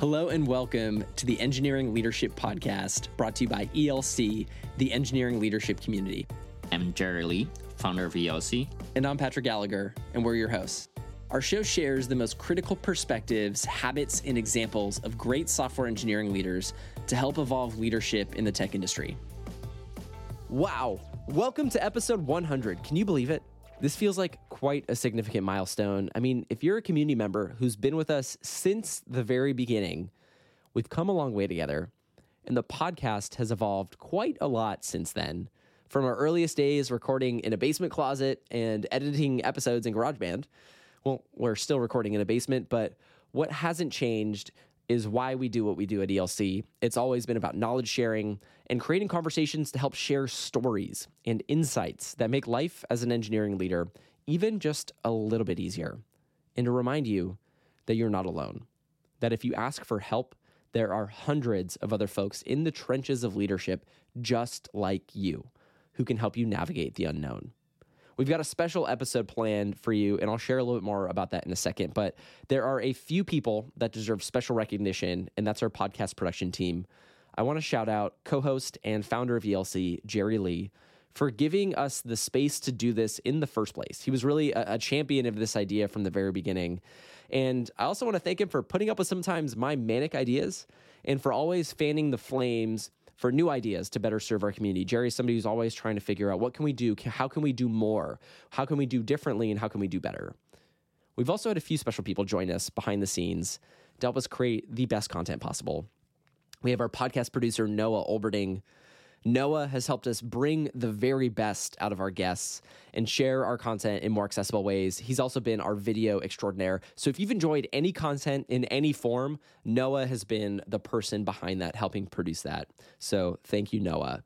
Hello and welcome to the Engineering Leadership Podcast brought to you by ELC, the engineering leadership community. I'm Jerry Lee, founder of ELC. And I'm Patrick Gallagher, and we're your hosts. Our show shares the most critical perspectives, habits, and examples of great software engineering leaders to help evolve leadership in the tech industry. Wow, welcome to episode 100. Can you believe it? This feels like quite a significant milestone. I mean, if you're a community member who's been with us since the very beginning, we've come a long way together, and the podcast has evolved quite a lot since then. From our earliest days recording in a basement closet and editing episodes in GarageBand, well, we're still recording in a basement, but what hasn't changed is why we do what we do at ELC. It's always been about knowledge sharing and creating conversations to help share stories and insights that make life as an engineering leader even just a little bit easier. And to remind you that you're not alone, that if you ask for help, there are hundreds of other folks in the trenches of leadership just like you who can help you navigate the unknown. We've got a special episode planned for you, and I'll share a little bit more about that in a second. But there are a few people that deserve special recognition, and that's our podcast production team. I want to shout out co host and founder of ELC, Jerry Lee, for giving us the space to do this in the first place. He was really a, a champion of this idea from the very beginning. And I also want to thank him for putting up with sometimes my manic ideas and for always fanning the flames for new ideas to better serve our community. Jerry is somebody who's always trying to figure out what can we do? How can we do more? How can we do differently? And how can we do better? We've also had a few special people join us behind the scenes to help us create the best content possible. We have our podcast producer, Noah Olberding, Noah has helped us bring the very best out of our guests and share our content in more accessible ways. He's also been our video extraordinaire. So if you've enjoyed any content in any form, Noah has been the person behind that, helping produce that. So thank you, Noah.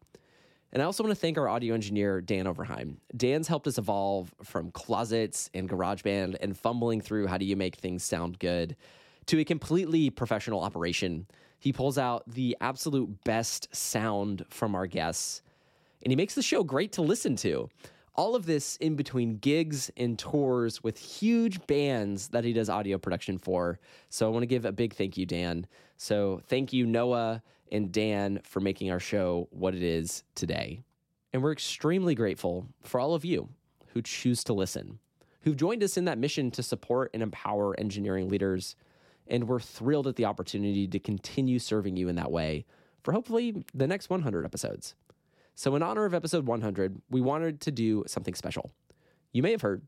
And I also want to thank our audio engineer, Dan Overheim. Dan's helped us evolve from closets and GarageBand and fumbling through how do you make things sound good to a completely professional operation he pulls out the absolute best sound from our guests, and he makes the show great to listen to. All of this in between gigs and tours with huge bands that he does audio production for. So I want to give a big thank you, Dan. So thank you, Noah and Dan, for making our show what it is today. And we're extremely grateful for all of you who choose to listen, who've joined us in that mission to support and empower engineering leaders and we're thrilled at the opportunity to continue serving you in that way for hopefully the next 100 episodes. So, in honor of episode 100, we wanted to do something special. You may have heard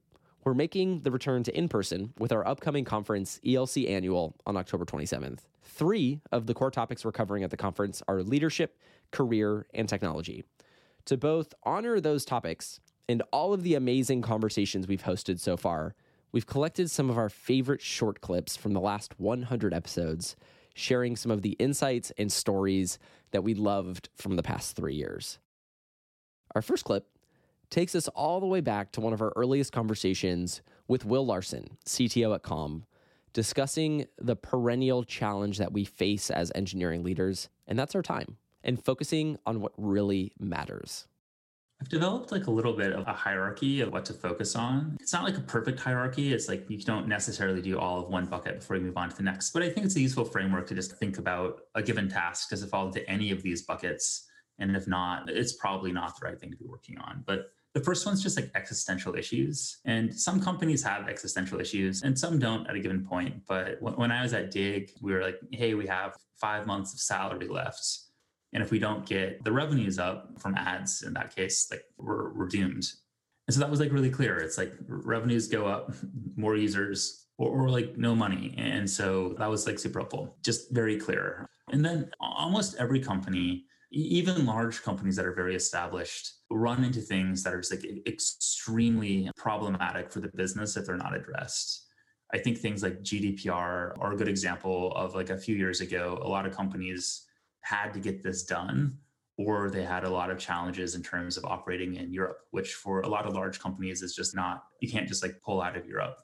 we're making the return to in person with our upcoming conference, ELC Annual, on October 27th. Three of the core topics we're covering at the conference are leadership, career, and technology. To both honor those topics and all of the amazing conversations we've hosted so far, We've collected some of our favorite short clips from the last 100 episodes, sharing some of the insights and stories that we loved from the past three years. Our first clip takes us all the way back to one of our earliest conversations with Will Larson, CTO at Calm, discussing the perennial challenge that we face as engineering leaders, and that's our time, and focusing on what really matters. I've developed like a little bit of a hierarchy of what to focus on. It's not like a perfect hierarchy. It's like you don't necessarily do all of one bucket before you move on to the next. But I think it's a useful framework to just think about a given task. Does it fall into any of these buckets? And if not, it's probably not the right thing to be working on. But the first one's just like existential issues. And some companies have existential issues and some don't at a given point. But when I was at Digg, we were like, hey, we have five months of salary left and if we don't get the revenues up from ads in that case, like we're, we're doomed. And so that was like really clear. It's like revenues go up, more users, or, or like no money. And so that was like super helpful, just very clear. And then almost every company even large companies that are very established run into things that are just like extremely problematic for the business if they're not addressed. I think things like GDPR are a good example of like a few years ago, a lot of companies had to get this done or they had a lot of challenges in terms of operating in Europe, which for a lot of large companies is just not, you can't just like pull out of Europe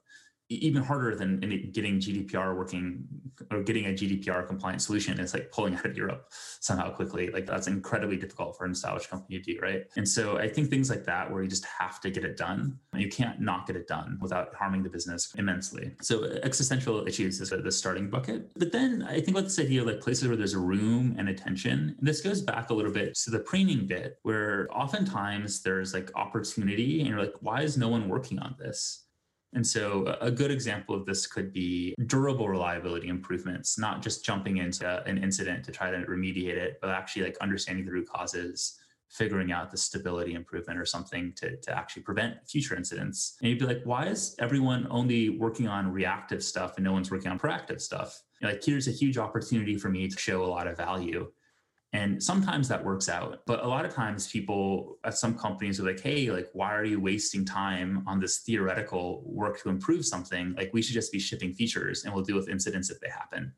even harder than getting GDPR working or getting a GDPR compliant solution is like pulling out of Europe somehow quickly. Like that's incredibly difficult for an established company to do, right? And so I think things like that where you just have to get it done. You can't not get it done without harming the business immensely. So uh, existential issues is the starting bucket. But then I think about this idea of like places where there's room and attention. And this goes back a little bit to the preening bit where oftentimes there's like opportunity and you're like, why is no one working on this? And so, a good example of this could be durable reliability improvements, not just jumping into an incident to try to remediate it, but actually like understanding the root causes, figuring out the stability improvement or something to, to actually prevent future incidents. And you'd be like, why is everyone only working on reactive stuff and no one's working on proactive stuff? like, here's a huge opportunity for me to show a lot of value. And sometimes that works out. But a lot of times people at some companies are like, hey, like, why are you wasting time on this theoretical work to improve something? Like, we should just be shipping features and we'll deal with incidents if they happen.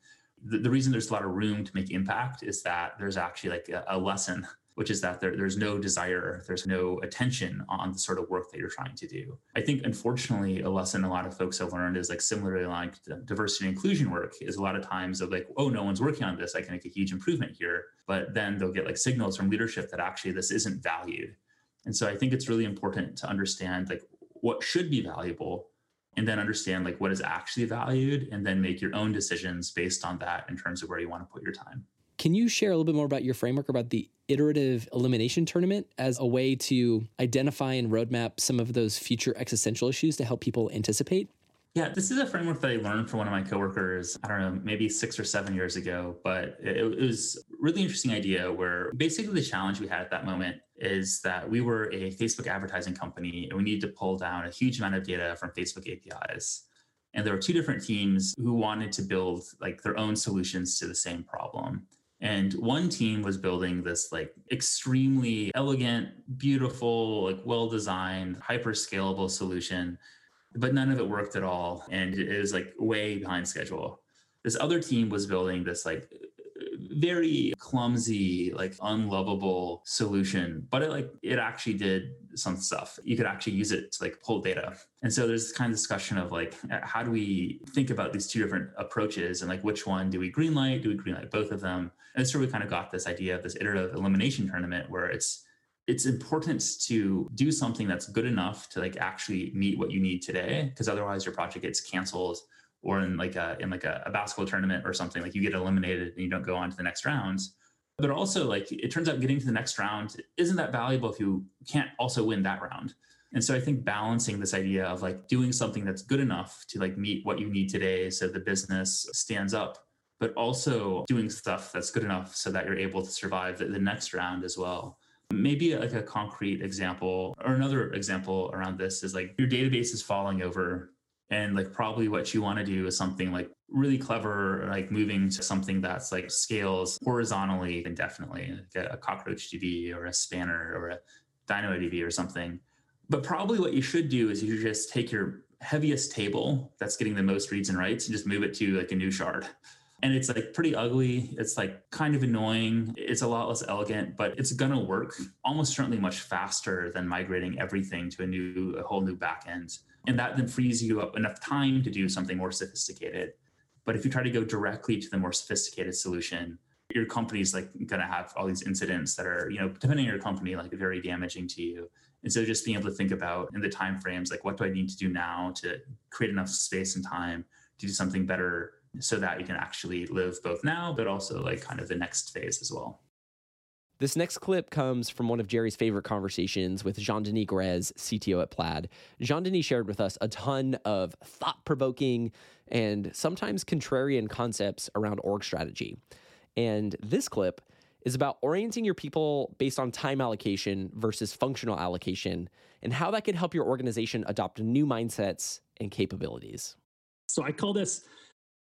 The, the reason there's a lot of room to make impact is that there's actually like a, a lesson which is that there, there's no desire, there's no attention on the sort of work that you're trying to do. I think, unfortunately, a lesson a lot of folks have learned is like similarly like diversity and inclusion work is a lot of times of like, oh, no one's working on this. I can make a huge improvement here. But then they'll get like signals from leadership that actually this isn't valued. And so I think it's really important to understand like what should be valuable and then understand like what is actually valued and then make your own decisions based on that in terms of where you want to put your time. Can you share a little bit more about your framework about the iterative elimination tournament as a way to identify and roadmap some of those future existential issues to help people anticipate? Yeah, this is a framework that I learned from one of my coworkers, I don't know, maybe six or seven years ago, but it, it was really interesting idea where basically the challenge we had at that moment is that we were a Facebook advertising company and we needed to pull down a huge amount of data from Facebook APIs. And there were two different teams who wanted to build like their own solutions to the same problem. And one team was building this like extremely elegant, beautiful, like well designed, hyper scalable solution, but none of it worked at all. And it was like way behind schedule. This other team was building this like very clumsy, like unlovable solution, but it like it actually did some stuff. You could actually use it to like pull data. And so there's this kind of discussion of like how do we think about these two different approaches and like which one do we greenlight? Do we greenlight both of them? And so we kind of got this idea of this iterative elimination tournament where it's it's important to do something that's good enough to like actually meet what you need today because otherwise your project gets canceled or in like a in like a, a basketball tournament or something like you get eliminated and you don't go on to the next round but also like it turns out getting to the next round isn't that valuable if you can't also win that round. And so i think balancing this idea of like doing something that's good enough to like meet what you need today so the business stands up but also doing stuff that's good enough so that you're able to survive the, next round as well. Maybe like a concrete example or another example around this is like your database is falling over and like probably what you want to do is something like really clever like moving to something that's like scales horizontally indefinitely like a cockroach db or a spanner or a dynamodb or something. But probably what you should do is you just take your heaviest table that's getting the most reads and writes and just move it to like a new shard and it's like pretty ugly it's like kind of annoying it's a lot less elegant but it's gonna work almost certainly much faster than migrating everything to a new a whole new backend and that then frees you up enough time to do something more sophisticated. But if you try to go directly to the more sophisticated solution, your company's like going to have all these incidents that are, you know, depending on your company, like very damaging to you. And so just being able to think about in the time frames, like what do I need to do now to create enough space and time to do something better so that you can actually live both now, but also like kind of the next phase as well. This next clip comes from one of Jerry's favorite conversations with Jean Denis Greze, CTO at Plaid. Jean Denis shared with us a ton of thought provoking and sometimes contrarian concepts around org strategy. And this clip is about orienting your people based on time allocation versus functional allocation and how that could help your organization adopt new mindsets and capabilities. So I call this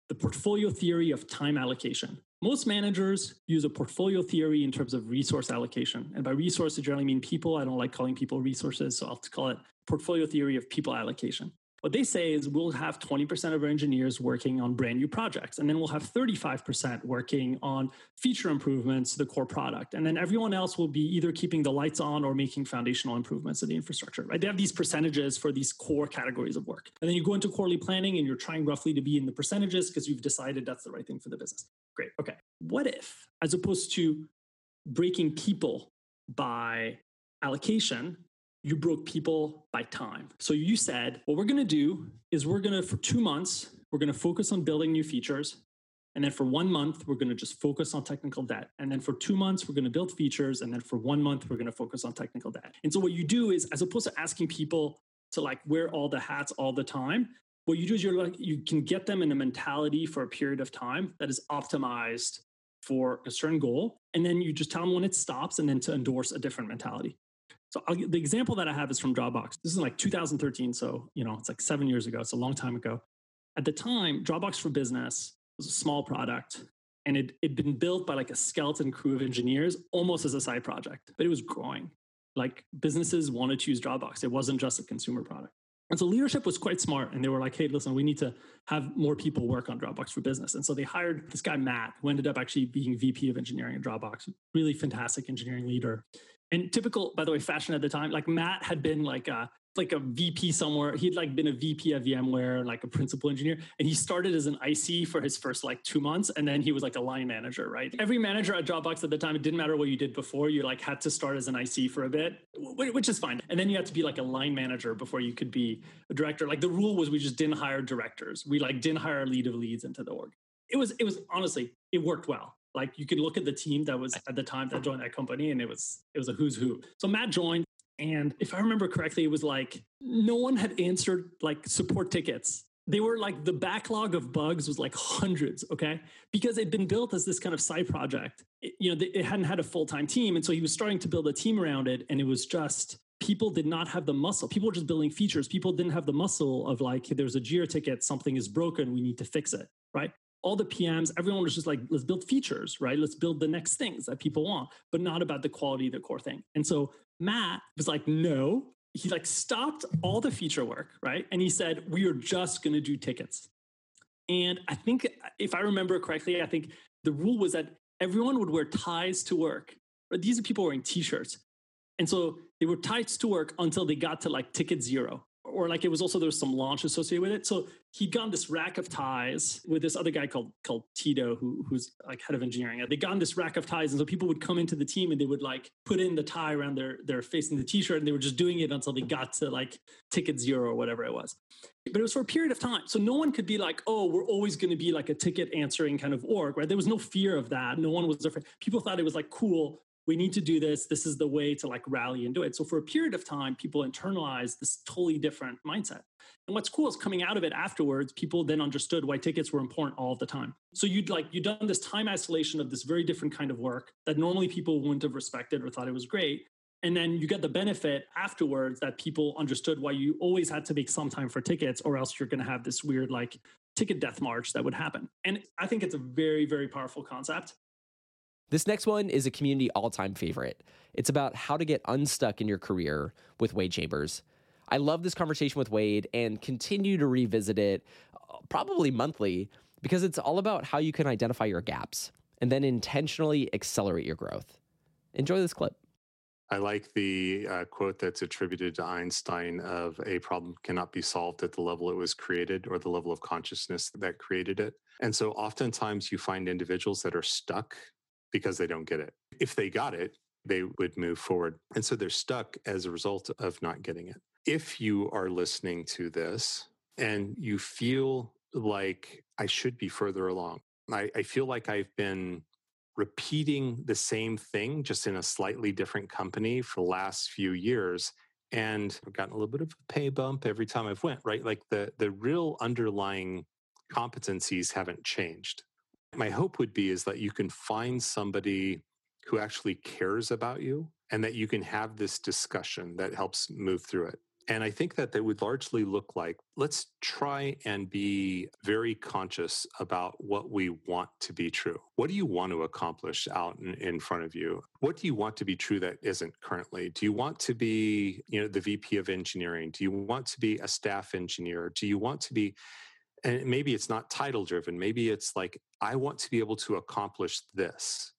the portfolio theory of time allocation. most managers use a portfolio theory in terms of resource allocation. And by resource, I generally mean people. I don't like calling people resources, so I'll call it portfolio theory of people allocation. What they say is we'll have 20% of our engineers working on brand new projects, and then we'll have 35% working on feature improvements to the core product. And then everyone else will be either keeping the lights on or making foundational improvements to the infrastructure, right? They have these percentages for these core categories of work. And then you go into quarterly planning and you're trying roughly to be in the percentages because you've decided that's the right thing for the business. Great. Okay. What if, as opposed to breaking people by allocation, you broke people by time. So you said, what we're going to do is we're going to, for two months, we're going to focus on building new features. And then for one month, we're going to just focus on technical debt. And then for two months, we're going to build features. And then for one month, we're going to focus on technical debt. And so what you do is, as opposed to asking people to like wear all the hats all the time, what you do is you're like, you can get them in a mentality for a period of time that is optimized for a certain goal. And then you just tell them when it stops and then to endorse a different mentality. So I'll, the example that I have is from Dropbox. This is like 2013. So, you know, it's like seven years ago. It's a long time ago. At the time, Dropbox for Business was a small product and it had been built by like a skeleton crew of engineers almost as a side project, but it was growing. Like businesses wanted to use Dropbox. It wasn't just a consumer product. And so leadership was quite smart. And they were like, hey, listen, we need to have more people work on Dropbox for business. And so they hired this guy, Matt, who ended up actually being VP of engineering at Dropbox, really fantastic engineering leader and typical by the way fashion at the time like matt had been like a like a vp somewhere. He'd like been a vp at vmware like a principal engineer and he started as an ic for his first like two months and then he was like a line manager right? Every manager at dropbox at the time it didn't matter what you did before you like had to start as an ic for a bit which is fine. And then you had to be like a line manager before you could be a director. Like the rule was we just didn't hire directors. We like didn't hire a lead of leads into the org. It was it was honestly it worked well like you could look at the team that was at the time that oh. joined that company, and it was it was a who's who. So Matt joined, and if I remember correctly, it was like no one had answered like support tickets. They were like the backlog of bugs was like hundreds, okay? Because it'd been built as this kind of side project. It, you know, it hadn't had a full time team, and so he was starting to build a team around it, and it was just people did not have the muscle. People were just building features. People didn't have the muscle of like, there's a Jira ticket, something is broken, we need to fix it, right? All the PMs, everyone was just like, let's build features, right? Let's build the next things that people want, but not about the quality of the core thing. And so Matt was like, no, he like stopped all the feature work, right? And he said, we are just going to do tickets. And I think if I remember correctly, I think the rule was that everyone would wear ties to work. But these are people wearing t-shirts. And so they were ties to work until they got to like ticket zero or like it was also there was some launch associated with it. So he'd gotten this rack of ties with this other guy called called Tito, who who's like head of engineering. They got this rack of ties, and so people would come into the team and they would like put in the tie around their their face in the t-shirt, and they were just doing it until they got to like ticket zero or whatever it was. But it was for a period of time, so no one could be like, "Oh, we're always going to be like a ticket answering kind of org," right? There was no fear of that. No one was afraid. People thought it was like cool we need to do this. This is the way to like rally and do it. So for a period of time, people internalize this totally different mindset. And what's cool is coming out of it afterwards, people then understood why tickets were important all the time. So you'd like you'd done this time isolation of this very different kind of work that normally people wouldn't have respected or thought it was great. And then you get the benefit afterwards that people understood why you always had to make some time for tickets, or else you're going to have this weird like ticket death march that would happen. And I think it's a very, very powerful concept. This next one is a community all time favorite. It's about how to get unstuck in your career with Wade Chambers. I love this conversation with Wade and continue to revisit it uh, probably monthly because it's all about how you can identify your gaps and then intentionally accelerate your growth. Enjoy this clip. I like the uh, quote that's attributed to Einstein of a problem cannot be solved at the level it was created or the level of consciousness that created it. And so oftentimes you find individuals that are stuck because they don't get it. If they got it, they would move forward. And so they're stuck as a result of not getting it. If you are listening to this and you feel like I should be further along, I, I feel like I've been repeating the same thing just in a slightly different company for the last few years and I've gotten a little bit of a pay bump every time I've went, right? Like the the real underlying competencies haven't changed. My hope would be is that you can find somebody who actually cares about you and that you can have this discussion that helps move through it. And I think that they would largely look like let's try and be very conscious about what we want to be true. What do you want to accomplish out in, in, front of you? What do you want to be true that isn't currently? Do you want to be, you know, the VP of engineering? Do you want to be a staff engineer? Do you want to be and maybe it's not title driven. Maybe it's like I want to be able to accomplish this.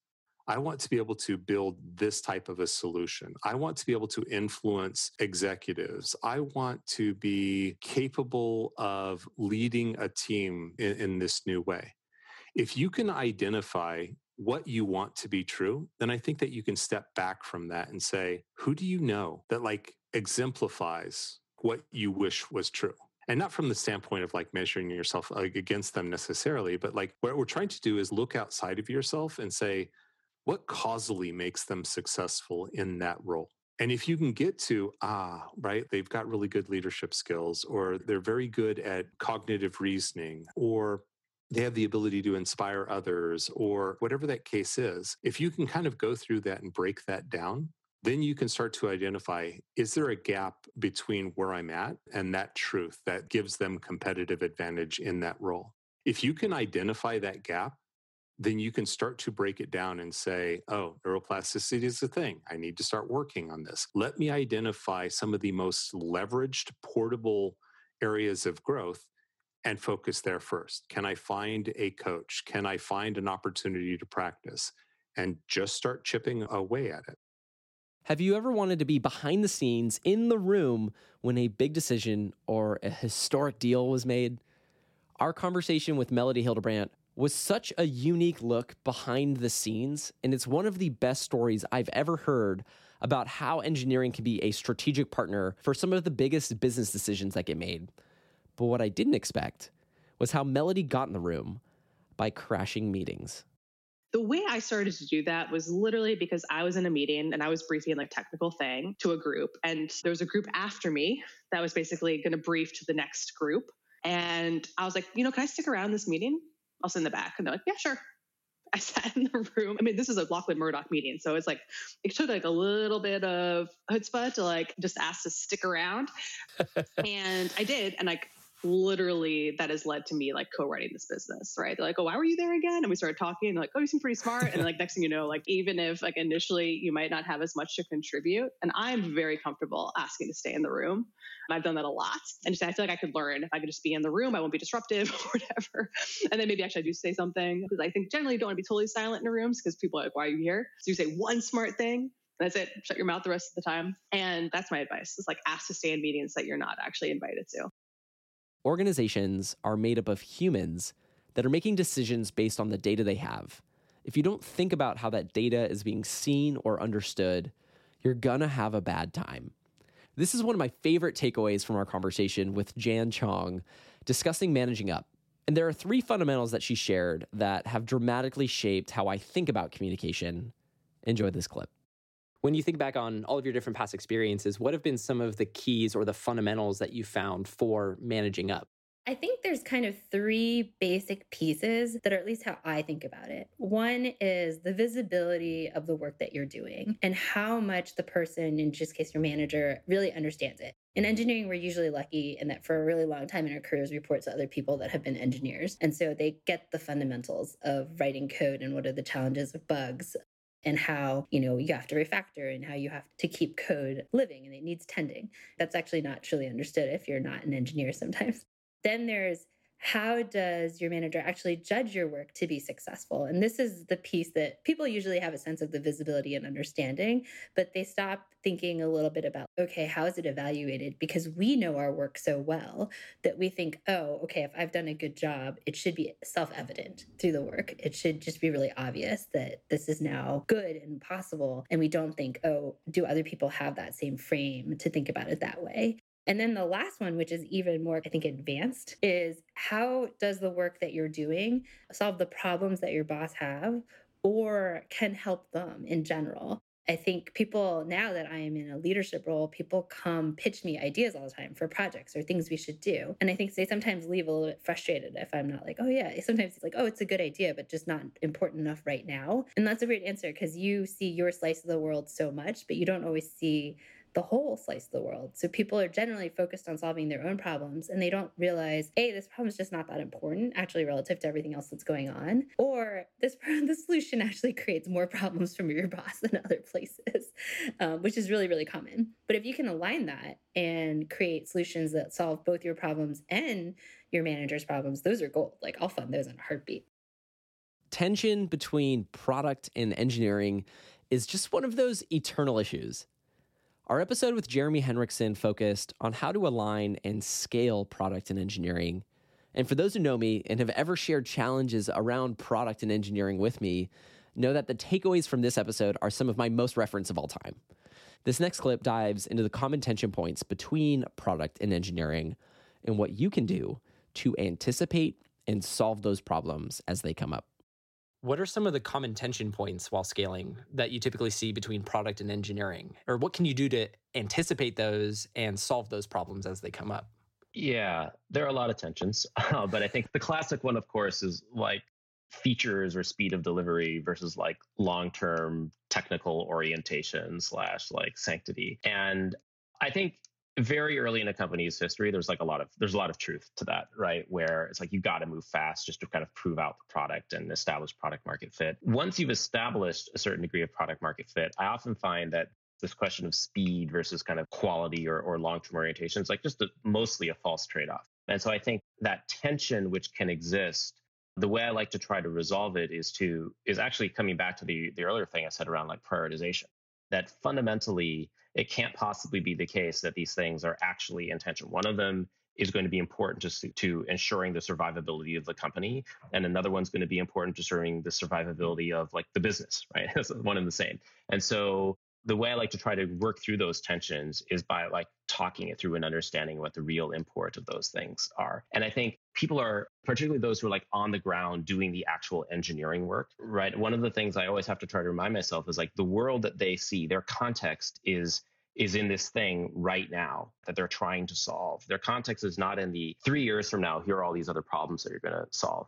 I want to be able to build this type of a solution. I want to be able to influence executives. I want to be capable of leading a team in, in, this new way. If you can identify what you want to be true, then I think that you can step back from that and say, who do you know that like exemplifies what you wish was true? And not from the standpoint of like measuring yourself against them necessarily but like what we're trying to do is look outside of yourself and say what causally makes them successful in that role? And if you can get to, ah, right, they've got really good leadership skills, or they're very good at cognitive reasoning, or they have the ability to inspire others, or whatever that case is, if you can kind of go through that and break that down, then you can start to identify is there a gap between where I'm at and that truth that gives them competitive advantage in that role? If you can identify that gap, then you can start to break it down and say, oh, neuroplasticity is a thing. I need to start working on this. Let me identify some of the most leveraged, portable areas of growth and focus there first. Can I find a coach? Can I find an opportunity to practice? And just start chipping away at it. Have you ever wanted to be behind the scenes in the room when a big decision or a historic deal was made? Our conversation with Melody Hildebrandt was such a unique look behind the scenes, and it's one of the best stories I've ever heard about how engineering can be a strategic partner for some of the biggest business decisions that get made. But what I didn't expect was how Melody got in the room by crashing meetings. The way I started to do that was literally because I was in a meeting and I was briefing like technical thing to a group and there was a group after me that was basically going to brief to the next group and I was like, you know, can I stick around this meeting? I'll sit in the back. And they're like, yeah, sure. I sat in the room. I mean, this is a Lachlan Murdoch meeting. So it's like, it took like a little bit of chutzpah to like just ask to stick around. and I did. And like, literally that has led to me like co-writing this business right they're like oh why were you there again and we started talking and like oh you seem pretty smart and like next thing you know like even if like initially you might not have as much to contribute and i'm very comfortable asking to stay in the room I've done that a lot. And just, I feel like I could learn if I could just be in the room, I won't be disruptive or whatever. And then maybe actually I do say something because I think generally you don't want to be totally silent in rooms because people are like, why are you here? So you say one smart thing. That's it. Shut your mouth the rest of the time. And that's my advice. It's like ask to stay in meetings that you're not actually invited to. Organizations are made up of humans that are making decisions based on the data they have. If you don't think about how that data is being seen or understood, you're gonna have a bad time. This is one of my favorite takeaways from our conversation with Jan Chong discussing managing up. And there are three fundamentals that she shared that have dramatically shaped how I think about communication. Enjoy this clip. When you think back on all of your different past experiences, what have been some of the keys or the fundamentals that you found for managing up? I think there's kind of three basic pieces that are at least how I think about it. One is the visibility of the work that you're doing and how much the person, in this case, your manager, really understands it. In engineering, we're usually lucky in that for a really long time in our careers, we report to other people that have been engineers. And so they get the fundamentals of writing code and what are the challenges of bugs and how you know you have to refactor and how you have to keep code living and it needs tending. That's actually not truly understood if you're not an engineer sometimes. Then there's how does your manager actually judge your work to be successful? And this is the piece that people usually have a sense of the visibility and understanding, but they stop thinking a little bit about, okay, how is it evaluated? Because we know our work so well that we think, oh, okay, if I've done a good job, it should be self evident through the work. It should just be really obvious that this is now good and possible. And we don't think, oh, do other people have that same frame to think about it that way? And then the last one, which is even more, I think, advanced, is how does the work that you're doing solve the problems that your boss have or can help them in general? I think people now that I am in a leadership role, people come pitch me ideas all the time for projects or things we should do. And I think they sometimes leave a little bit frustrated if I'm not like, oh, yeah. Sometimes it's like, oh, it's a good idea, but just not important enough right now. And that's a weird answer because you see your slice of the world so much, but you don't always see the whole slice of the world. So people are generally focused on solving their own problems and they don't realize, A, this problem is just not that important, actually, relative to everything else that's going on, or this, problem the solution actually creates more problems from your boss than other places, um, which is really, really common. But if you can align that and create solutions that solve both your problems and your manager's problems, those are gold. Like I'll fund those in a heartbeat. Tension between product and engineering is just one of those eternal issues. Our episode with Jeremy Henrickson focused on how to align and scale product and engineering. And for those who know me and have ever shared challenges around product and engineering with me, know that the takeaways from this episode are some of my most reference of all time. This next clip dives into the common tension points between product and engineering and what you can do to anticipate and solve those problems as they come up. What are some of the common tension points while scaling that you typically see between product and engineering? Or what can you do to anticipate those and solve those problems as they come up? Yeah, there are a lot of tensions. Uh, but I think the classic one, of course, is like features or speed of delivery versus like long term technical orientation slash like sanctity. And I think very early in a company's history there's like a lot of there's a lot of truth to that right? Where it's like you got to move fast just to kind of prove out the product and establish product market fit. Once you've established a certain degree of product market fit i often find that this question of speed versus kind of quality or, or long-term orientation is like just a, mostly a false trade-off. And so i think that tension which can exist the way i like to try to resolve it is to is actually coming back to the the earlier thing i said around like prioritization. That fundamentally it can't possibly be the case that these things are actually intention. One of them is going to be important to, to ensuring the survivability of the company, and another one's going to be important to ensuring the survivability of like the business, right? It's one and the same. And so the way I like to try to work through those tensions is by like talking it through and understanding what the real import of those things are. And I think people are, particularly those who are like on the ground doing the actual engineering work, right? One of the things I always have to try to remind myself is like the world that they see, their context is is in this thing right now that they're trying to solve. Their context is not in the three years from now, here are all these other problems that you're going to solve.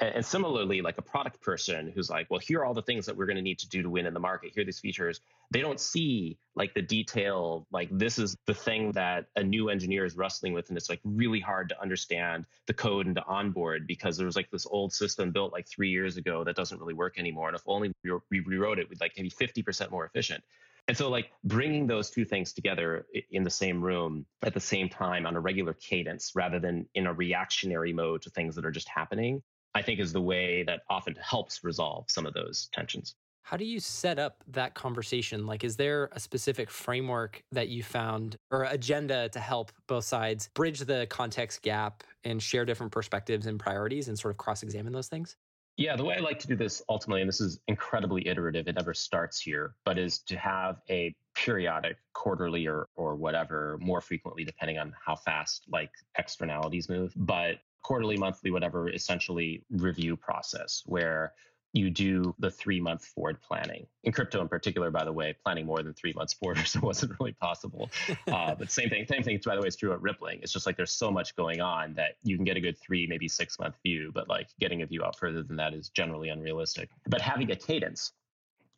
And, similarly, like a product person who's like, well, here are all the things that we're going to need to do to win in the market. Here are these features. They don't see like the detail, like this is the thing that a new engineer is wrestling with. And it's like really hard to understand the code and to onboard because there was like this old system built like three years ago that doesn't really work anymore. And if only we rewrote it, we'd like maybe 50% more efficient. And so, like bringing those two things together in the same room at the same time on a regular cadence rather than in a reactionary mode to things that are just happening I think is the way that often helps resolve some of those tensions. How do you set up that conversation? Like, is there a specific framework that you found or agenda to help both sides bridge the context gap and share different perspectives and priorities and sort of cross examine those things? Yeah, the way I like to do this ultimately, and this is incredibly iterative, it never starts here, but is to have a periodic, quarterly or or whatever, more frequently depending on how fast like externalities move, but quarterly, monthly, whatever, essentially review process where you do the three month forward planning. In crypto, in particular, by the way, planning more than three months forward so wasn't really possible. Uh, but same thing, same thing. It's by the way, is true at Rippling. It's just like there's so much going on that you can get a good three, maybe six month view, but like getting a view out further than that is generally unrealistic. But having a cadence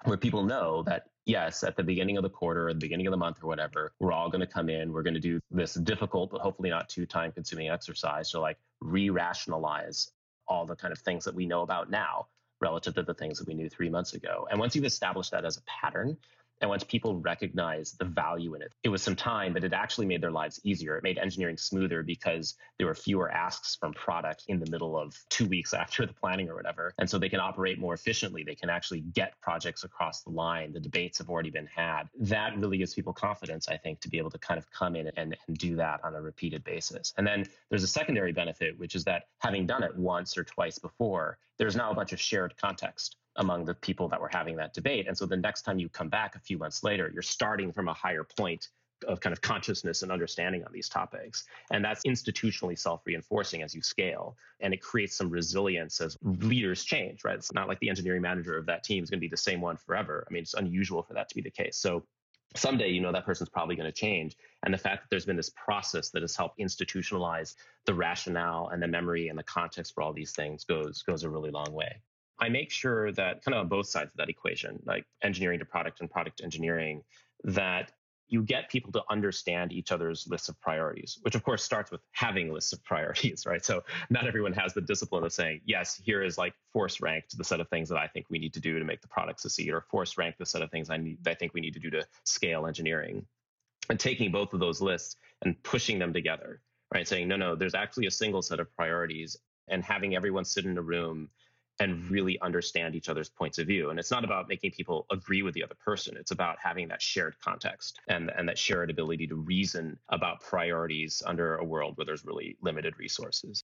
where people know that yes, at the beginning of the quarter or the beginning of the month or whatever, we're all going to come in. We're going to do this difficult, but hopefully not too time consuming exercise to like re rationalize all the kind of things that we know about now relative to the things that we knew three months ago. And once you've established that as a pattern, and once people recognized the value in it, it was some time, but it actually made their lives easier. It made engineering smoother because there were fewer asks from product in the middle of two weeks after the planning or whatever. And so they can operate more efficiently. They can actually get projects across the line. The debates have already been had. That really gives people confidence, I think, to be able to kind of come in and, and do that on a repeated basis. And then there's a secondary benefit, which is that having done it once or twice before, there's now a bunch of shared context among the people that were having that debate. And so the next time you come back a few months later, you're starting from a higher point of kind of consciousness and understanding on these topics. And that's institutionally self reinforcing as you scale. And it creates some resilience as leaders change, right? It's not like the engineering manager of that team is going to be the same one forever. I mean, it's unusual for that to be the case. So someday you know that person's probably going to change and the fact that there's been this process that has helped institutionalize the rationale and the memory and the context for all these things goes goes a really long way I make sure that kind of on both sides of that equation, like engineering to product and product engineering, that you get people to understand each other's lists of priorities, which of course starts with having lists of priorities, right? So not everyone has the discipline of saying, yes, here is like force ranked the set of things that I think we need to do to make the product succeed, or force ranked the set of things I need I think we need to do to scale engineering. And taking both of those lists and pushing them together, right? Saying, no, no, there's actually a single set of priorities and having everyone sit in a room and really understand each other's points of view. And it's not about making people agree with the other person. It's about having that shared context and, and that shared ability to reason about priorities under a world where there's really limited resources.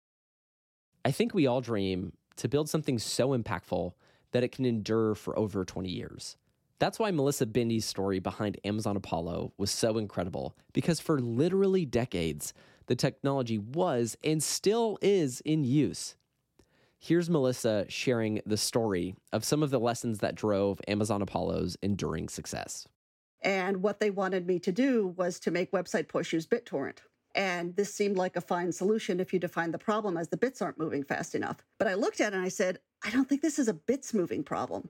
I think we all dream to build something so impactful that it can endure for over 20 years. That's why Melissa Binde's story behind Amazon Apollo was so incredible, because for literally decades, the technology was and still is in use. Here's Melissa sharing the story of some of the lessons that drove Amazon Apollo's enduring success. And what they wanted me to do was to make website push use BitTorrent. And this seemed like a fine solution if you define the problem as the bits aren't moving fast enough. But I looked at it and I said, I don't think this is a bits moving problem.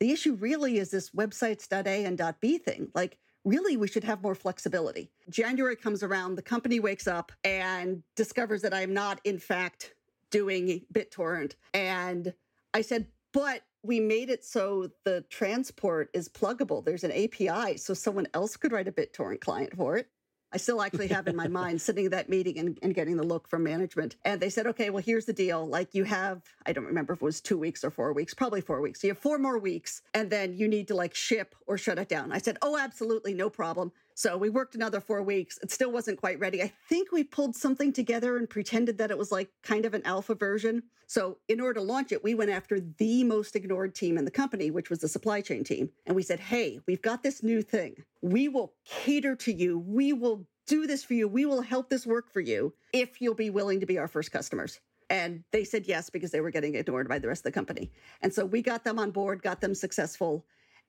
The issue really is this websites.a and .b thing. Like, really, we should have more flexibility. January comes around, the company wakes up and discovers that I am not, in fact, doing BitTorrent. And I said, but we made it so the transport is pluggable. There's an API, so someone else could write a BitTorrent client for it. I still actually have in my mind sitting at that meeting and, and, getting the look from management. And they said, okay, well, here's the deal. Like you have, I don't remember if it was two weeks or four weeks, probably four weeks. You have four more weeks, and then you need to like ship or shut it down. I said, oh, absolutely, no problem. So we worked another four weeks. It still wasn't quite ready. I think we pulled something together and pretended that it was like kind of an alpha version. So in order to launch it, we went after the most ignored team in the company, which was the supply chain team. And we said, hey, we've got this new thing. We will cater to you. We will do this for you. We will help this work for you if you'll be willing to be our first customers. And they said yes because they were getting ignored by the rest of the company. And so we got them on board, got them successful.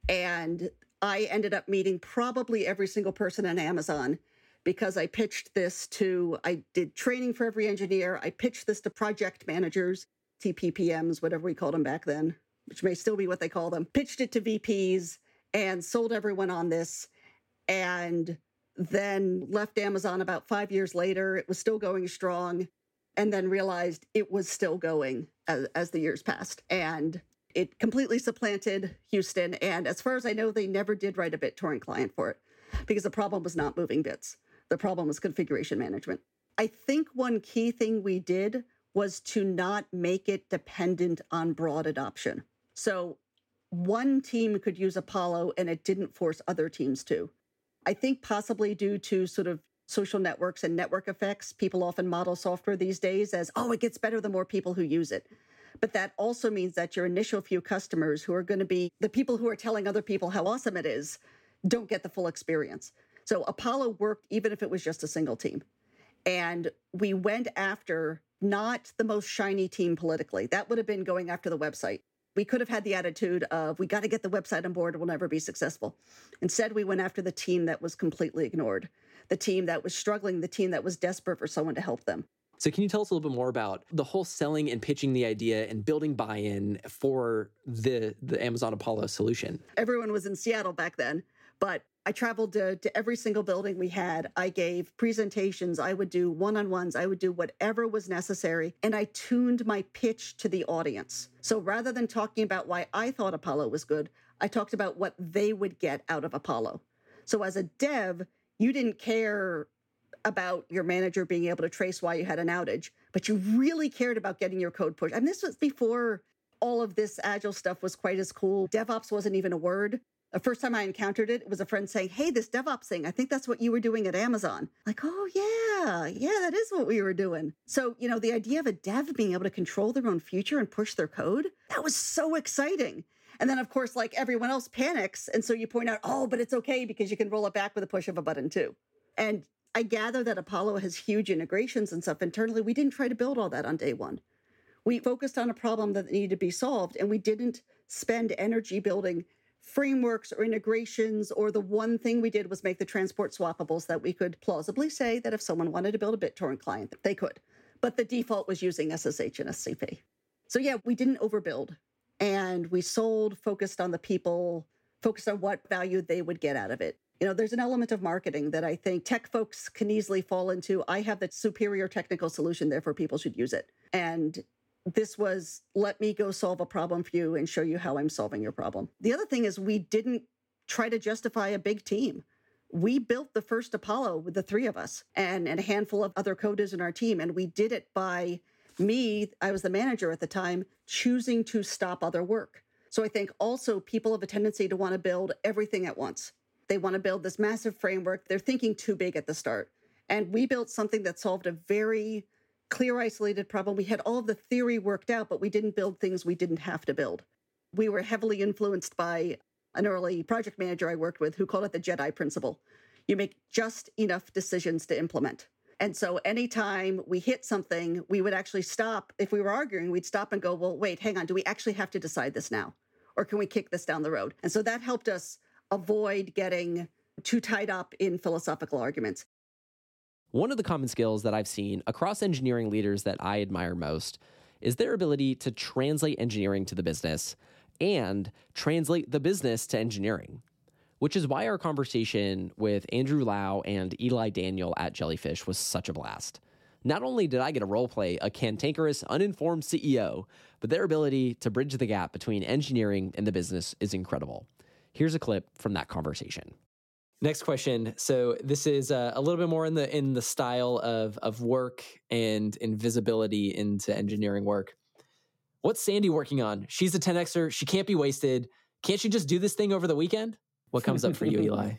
And I ended up meeting probably every single person on Amazon because I pitched this to, I did training for every engineer. I pitched this to project managers, TPPMs, whatever we called them back then, which may still be what they call them. Pitched it to VPs and sold everyone on this. And then left Amazon about five years later. It was still going strong. And then realized it was still going as, as the years passed. And it completely supplanted Houston. And as far as I know, they never did write a BitTorrent client for it because the problem was not moving bits. The problem was configuration management. I think one key thing we did was to not make it dependent on broad adoption. So one team could use Apollo and it didn't force other teams to. I think possibly due to sort of social networks and network effects, people often model software these days as, oh, it gets better the more people who use it. But that also means that your initial few customers who are going to be the people who are telling other people how awesome it is don't get the full experience. So Apollo worked even if it was just a single team. And we went after not the most shiny team politically. That would have been going after the website. We could have had the attitude of, we got to get the website on board, we'll never be successful. Instead, we went after the team that was completely ignored, the team that was struggling, the team that was desperate for someone to help them. So, can you tell us a little bit more about the whole selling and pitching the idea and building buy-in for the the Amazon Apollo solution? Everyone was in Seattle back then, but I traveled to, to every single building we had. I gave presentations. I would do one on ones. I would do whatever was necessary. And I tuned my pitch to the audience. So rather than talking about why I thought Apollo was good, I talked about what they would get out of Apollo. So as a dev, you didn't care about your manager being able to trace why you had an outage, but you really cared about getting your code pushed. I mean, this was before all of this agile stuff was quite as cool. DevOps wasn't even a word. The first time I encountered it, it was a friend saying, Hey, this DevOps thing, I think that's what you were doing at Amazon. Like, oh, yeah, yeah, that is what we were doing. So, you know, the idea of a dev being able to control their own future and push their code, that was so exciting. And then, of course, like everyone else panics. And so you point out, oh, but it's okay because you can roll it back with a push of a button too. And I gather that Apollo has huge integrations and stuff internally. We didn't try to build all that on day one. We focused on a problem that needed to be solved, and we didn't spend energy building frameworks or integrations, or the one thing we did was make the transport swappables that we could plausibly say that if someone wanted to build a BitTorrent client, they could. But the default was using SSH and SCP. So, yeah, we didn't overbuild. And we sold, focused on the people, focused on what value they would get out of it You know, there's an element of marketing that I think tech folks can easily fall into. I have the superior technical solution, therefore people should use it. And this was let me go solve a problem for you and show you how I'm solving your problem. The other thing is we didn't try to justify a big team. We built the first Apollo with the three of us and, and a handful of other coders in our team. And we did it by me, I was the manager at the time, choosing to stop other work. So I think also people have a tendency to want to build everything at once. They want to build this massive framework. They're thinking too big at the start. And we built something that solved a very clear, isolated problem. We had all the theory worked out, but we didn't build things we didn't have to build. We were heavily influenced by an early project manager I worked with who called it the Jedi principle. You make just enough decisions to implement. And so anytime we hit something, we would actually stop. If we were arguing, we'd stop and go, well, wait, hang on. Do we actually have to decide this now? Or can we kick this down the road? And so that helped us avoid getting too tied up in philosophical arguments. One of the common skills that I've seen across engineering leaders that I admire most is their ability to translate engineering to the business and translate the business to engineering, which is why our conversation with Andrew Lau and Eli Daniel at Jellyfish was such a blast. Not only did I get to role play a cantankerous, uninformed CEO, but their ability to bridge the gap between engineering and the business is incredible. Here's a clip from that conversation. Next question. So this is uh, a little bit more in the in the style of of work and invisibility into engineering work. What's Sandy working on? She's a 10xer. She can't be wasted. Can't she just do this thing over the weekend? What comes up for you, Eli?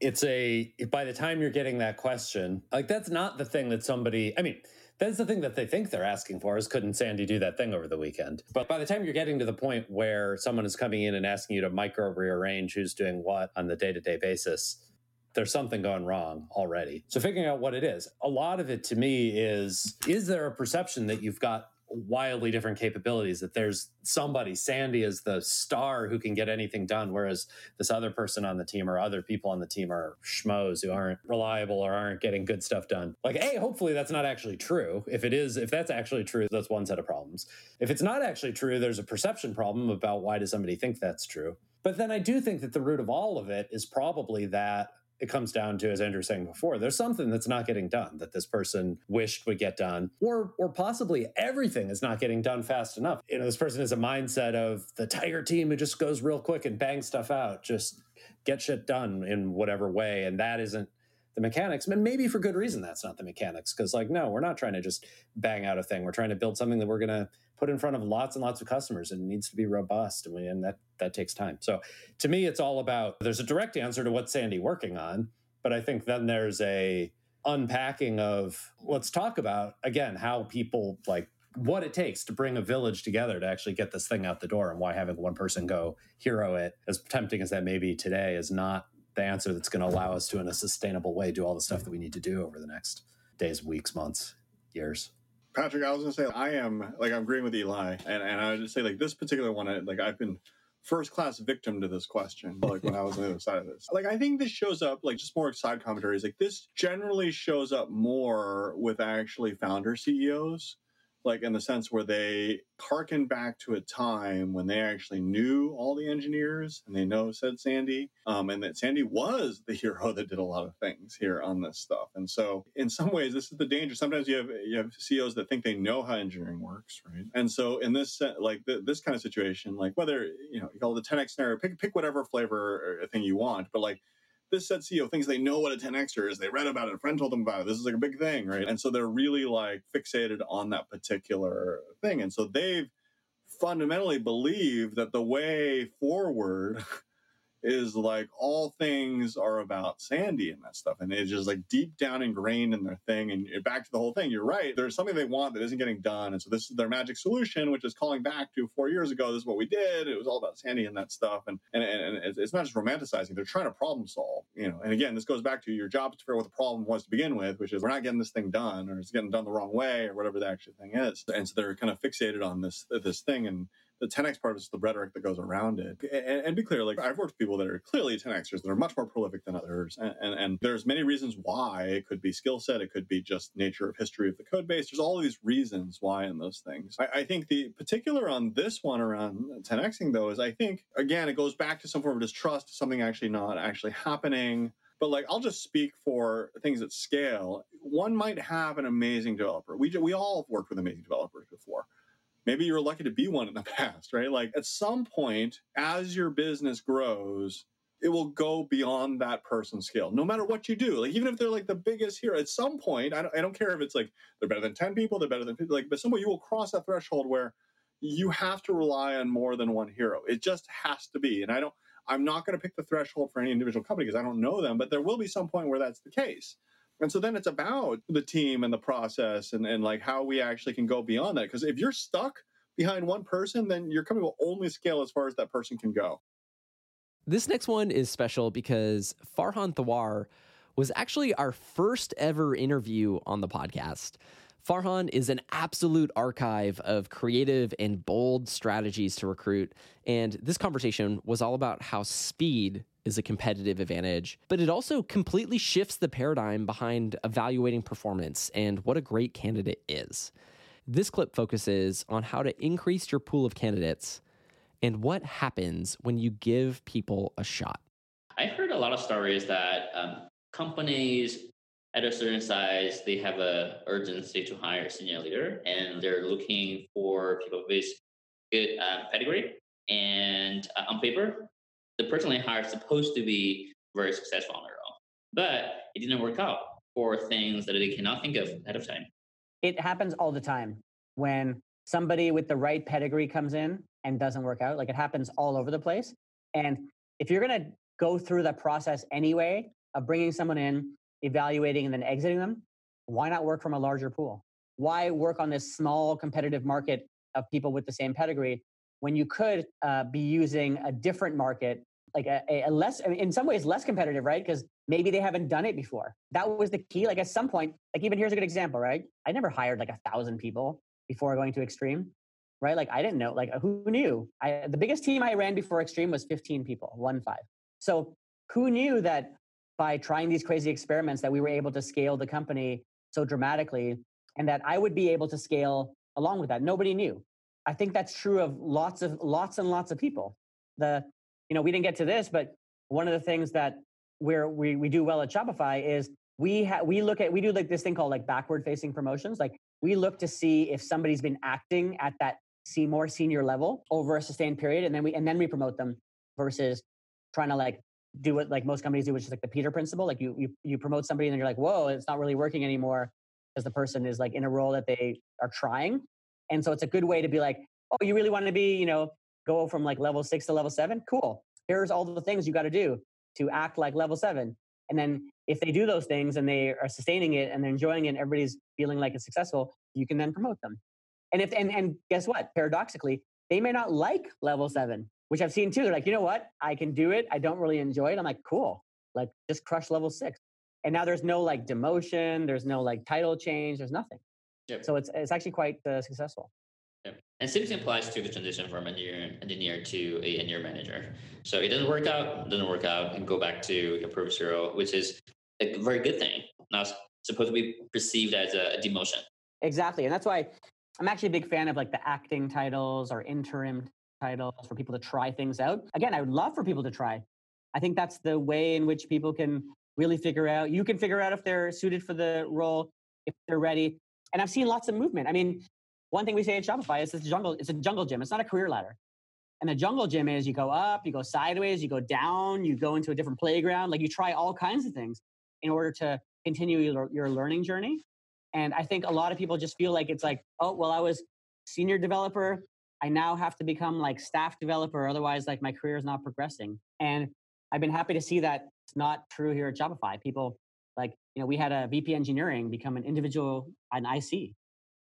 It's a by the time you're getting that question, like that's not the thing that somebody. I mean, that's the thing that they think they're asking for is couldn't Sandy do that thing over the weekend? But by the time you're getting to the point where someone is coming in and asking you to micro rearrange who's doing what on the day to day basis, there's something going wrong already. So figuring out what it is. A lot of it to me is is there a perception that you've got wildly different capabilities that there's somebody sandy is the star who can get anything done whereas this other person on the team or other people on the team are schmoes who aren't reliable or aren't getting good stuff done. Like hey hopefully that's not actually true. If it is if that's actually true that's one set of problems. If it's not actually true there's a perception problem about why does somebody think that's true. But then i do think that the root of all of it is probably that it comes down to, as Andrew was saying before, there's something that's not getting done that this person wished would get done, or or possibly everything is not getting done fast enough. You know, this person has a mindset of the Tiger team who just goes real quick and bangs stuff out, just get shit done in whatever way, and that isn't the mechanics. And maybe for good reason that's not the mechanics, because like, no, we're not trying to just bang out a thing. We're trying to build something that we're gonna put in front of lots and lots of customers and needs to be robust and, we, and that that takes time so to me it's all about there's a direct answer to what's sandy working on but i think then there's a unpacking of let's talk about again how people like what it takes to bring a village together to actually get this thing out the door and why having one person go hero it as tempting as that may be today is not the answer that's going to allow us to in a sustainable way do all the stuff that we need to do over the next days weeks months years Patrick, I was gonna say I am like I'm agreeing with Eli, and and I would just say like this particular one, I, like I've been first class victim to this question. Like when I was on the other side of this, like I think this shows up like just more side commentaries. Like this generally shows up more with actually founder CEOs like in the sense where they harken back to a time when they actually knew all the engineers and they know said Sandy, um, and that Sandy was the hero that did a lot of things here on this stuff. And so, in some ways, this is the danger. Sometimes you have you have CEOs that think they know how engineering works, right? And so, in this like this kind of situation, like whether you know you call the 10x scenario, pick pick whatever flavor or thing you want, but like this said CEO thinks they know what a 10xer is. They read about it. A friend told them about it. This is like a big thing, right? And so they're really like fixated on that particular thing. And so they've fundamentally believed that the way forward is like all things are about Sandy and that stuff. And it's just like deep down ingrained in their thing. And back to the whole thing, you're right. There's something they want that isn't getting done. And so this is their magic solution, which is calling back to four years ago. This is what we did. It was all about Sandy and that stuff. And and, and it's not just romanticizing. They're trying to problem solve, you know. And again, this goes back to your job to figure out what the problem was to begin with, which is we're not getting this thing done or it's getting done the wrong way or whatever the actual thing is. And so they're kind of fixated on this this thing and the 10x part is the rhetoric that goes around it. And, and, be clear, like I've worked with people that are clearly 10xers that are much more prolific than others. And, and, and there's many reasons why. It could be skill set, it could be just nature of history of the code base. There's all these reasons why in those things. I, I think the particular on this one around 10xing though is I think again it goes back to some form of distrust, something actually not actually happening. But like I'll just speak for things at scale. One might have an amazing developer. We we all have worked with amazing developers before maybe you're lucky to be one in the past, right? Like at some point, as your business grows, it will go beyond that person's skill, no matter what you do. Like even if they're like the biggest here, at some point, I don't, I don't care if it's like they're better than ten people, they're better than people, like, but some point you will cross that threshold where you have to rely on more than one hero. It just has to be, and I don't. I'm not going to pick the threshold for any individual company because I don't know them, but there will be some point where that's the case. And so then it's about the team and the process and, and like how we actually can go beyond that. Because if you're stuck behind one person, then your company will only scale as far as that person can go. This next one is special because Farhan Thawar was actually our first ever interview on the podcast. Farhan is an absolute archive of creative and bold strategies to recruit. And this conversation was all about how speed is a competitive advantage, but it also completely shifts the paradigm behind evaluating performance and what a great candidate is. This clip focuses on how to increase your pool of candidates and what happens when you give people a shot. I've heard a lot of stories that um, companies at a certain size, they have a urgency to hire a senior leader, and they're looking for people with good uh, pedigree. And uh, on paper, the person they hired is supposed to be very successful on their own, but it didn't work out for things that they cannot think of ahead of time. It happens all the time when somebody with the right pedigree comes in and doesn't work out. Like it happens all over the place. And if you're going to go through the process anyway of bringing someone in evaluating and then exiting them, why not work from a larger pool? Why work on this small competitive market of people with the same pedigree when you could uh, be using a different market, like a, a less, in some ways, less competitive, right? Because maybe they haven't done it before. That was the key. Like at some point, like even here's a good example, right? I never hired like a thousand people before going to Xtreme, right? Like I didn't know, like who knew? I, the biggest team I ran before Xtreme was 15 people, one five. So who knew that by trying these crazy experiments that we were able to scale the company so dramatically and that I would be able to scale along with that. Nobody knew. I think that's true of lots of lots and lots of people. The you know, we didn't get to this, but one of the things that where we we do well at Shopify is we ha- we look at we do like this thing called like backward facing promotions. Like we look to see if somebody's been acting at that see more senior level over a sustained period, and then we and then we promote them versus trying to like do what like most companies do, which is like the Peter principle. Like you you you promote somebody and then you're like, whoa, it's not really working anymore because the person is like in a role that they are trying. And so it's a good way to be like, oh, you really want to be, you know, go from like level six to level seven? Cool. Here's all the things you got to do to act like level seven. And then if they do those things and they are sustaining it and they're enjoying it and everybody's feeling like it's successful, you can then promote them. And if and and guess what? Paradoxically, they may not like level seven which I've seen too. They're like, you know what? I can do it. I don't really enjoy it. I'm like, cool. Like, just crush level six. And now there's no like demotion. There's no like title change. There's nothing. Yep. So it's it's actually quite uh, successful. And same thing applies to the transition from engineer engineer to a engineer manager. So it doesn't work out, doesn't work out, and go back to your previous role, which is a very good thing. Not supposed to be perceived as a demotion. Exactly, and that's why I'm actually a big fan of like the acting titles or interim titles for people to try things out. Again, I would love for people to try. I think that's the way in which people can really figure out. You can figure out if they're suited for the role, if they're ready. And I've seen lots of movement. I mean, one thing we say at Shopify is it's a jungle. It's a jungle gym. It's not a career ladder. And the jungle gym is you go up, you go sideways, you go down, you go into a different playground. Like you try all kinds of things in order to continue your, your learning journey. And I think a lot of people just feel like it's like, oh, well, I was senior developer. I now have to become like staff developer, otherwise, like my career is not progressing. And I've been happy to see that it's not true here at Shopify. People like, you know, we had a VP engineering become an individual an IC,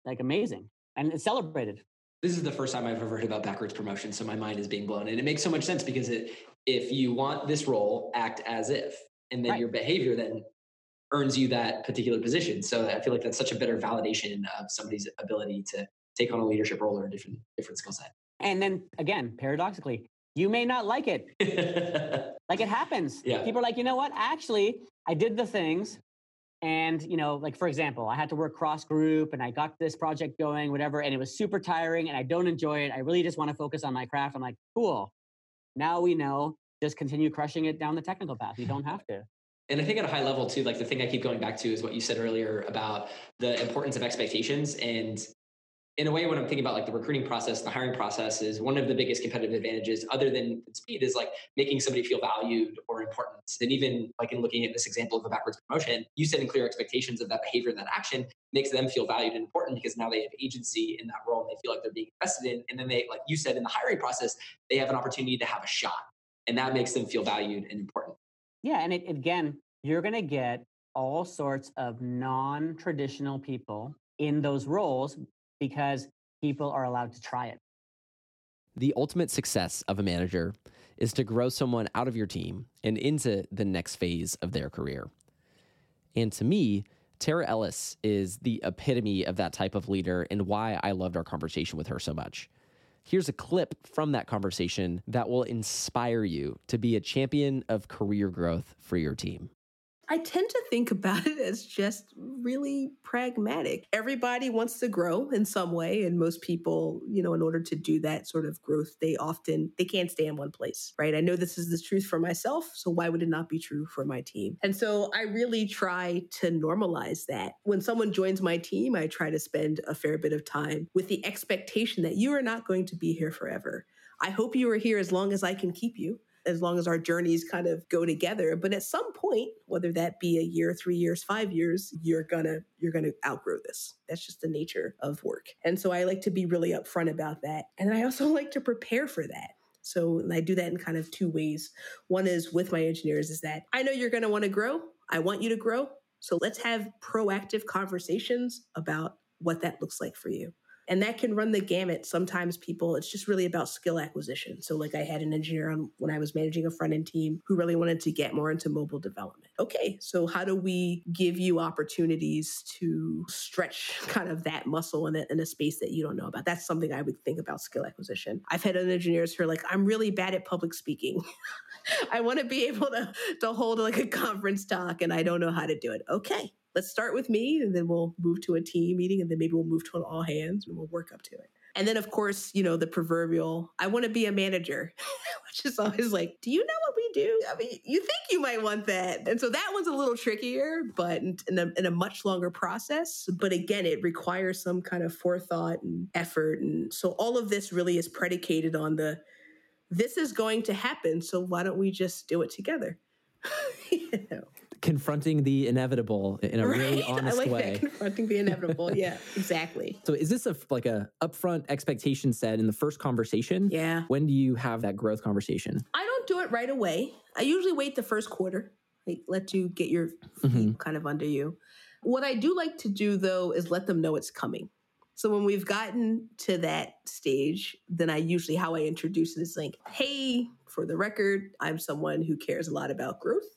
like amazing, and it's celebrated. This is the first time I've ever heard about backwards promotion, so my mind is being blown, and it makes so much sense because it, if you want this role, act as if, and then right. your behavior then earns you that particular position. So I feel like that's such a better validation of somebody's ability to take on a leadership role or a different different skill set. And then again, paradoxically, you may not like it. like it happens. Yeah. People are like, you know what? Actually, I did the things. And, you know, like for example, I had to work cross group and I got this project going, whatever, and it was super tiring and I don't enjoy it. I really just want to focus on my craft. I'm like, cool. Now we know, just continue crushing it down the technical path. You don't have to. And I think at a high level too, like the thing I keep going back to is what you said earlier about the importance of expectations. And in a way, when I'm thinking about like the recruiting process, the hiring process is one of the biggest competitive advantages, other than speed, is like making somebody feel valued or important. And even like in looking at this example of a backwards promotion, you setting clear expectations of that behavior, that action makes them feel valued and important because now they have agency in that role and they feel like they're being invested in. And then they, like you said, in the hiring process, they have an opportunity to have a shot. And that makes them feel valued and important. Yeah. And it, again, you're going to get all sorts of non traditional people in those roles because people are allowed to try it. The ultimate success of a manager is to grow someone out of your team and into the next phase of their career. And to me, Tara Ellis is the epitome of that type of leader and why I loved our conversation with her so much. Here's a clip from that conversation that will inspire you to be a champion of career growth for your team. I tend to think about it as just really pragmatic. Everybody wants to grow in some way and most people, you know, in order to do that sort of growth, they often they can't stay in one place, right? I know this is the truth for myself, so why would it not be true for my team? And so I really try to normalize that. When someone joins my team, I try to spend a fair bit of time with the expectation that you are not going to be here forever. I hope you are here as long as I can keep you as long as our journeys kind of go together. But at some point, whether that be a year, three years, five years, you're gonna you're gonna outgrow this. That's just the nature of work. And so I like to be really upfront about that. And I also like to prepare for that. So I do that in kind of two ways. One is with my engineers is that I know you're going to want to grow. I want you to grow. So let's have proactive conversations about what that looks like for you. And that can run the gamut. Sometimes people, it's just really about skill acquisition. So, like I had an engineer on when I was managing a front end team who really wanted to get more into mobile development. Okay, so how do we give you opportunities to stretch kind of that muscle in a, in a space that you don't know about? That's something I would think about skill acquisition. I've had other engineers who are like, I'm really bad at public speaking. I want to be able to, to hold like a conference talk and I don't know how to do it. Okay, let's start with me and then we'll move to a team meeting and then maybe we'll move to an all hands and we'll work up to it. And then, of course, you know, the proverbial, I want to be a manager, which is always like, do you know what we do? I mean, you think you might want that. And so that one's a little trickier, but in a, in a much longer process. But again, it requires some kind of forethought and effort. And so all of this really is predicated on the, this is going to happen. So why don't we just do it together? you know? Confronting the inevitable in a right? really honest I like way. That, confronting the inevitable. yeah, exactly. So is this a like a upfront expectation set in the first conversation? Yeah. When do you have that growth conversation? I don't do it right away. I usually wait the first quarter. Like let you get your feet Mm-hmm. kind of under you. What I do like to do though is let them know it's coming. So when we've gotten to that stage, then I usually how I introduce it is like, hey, for the record, I'm someone who cares a lot about growth.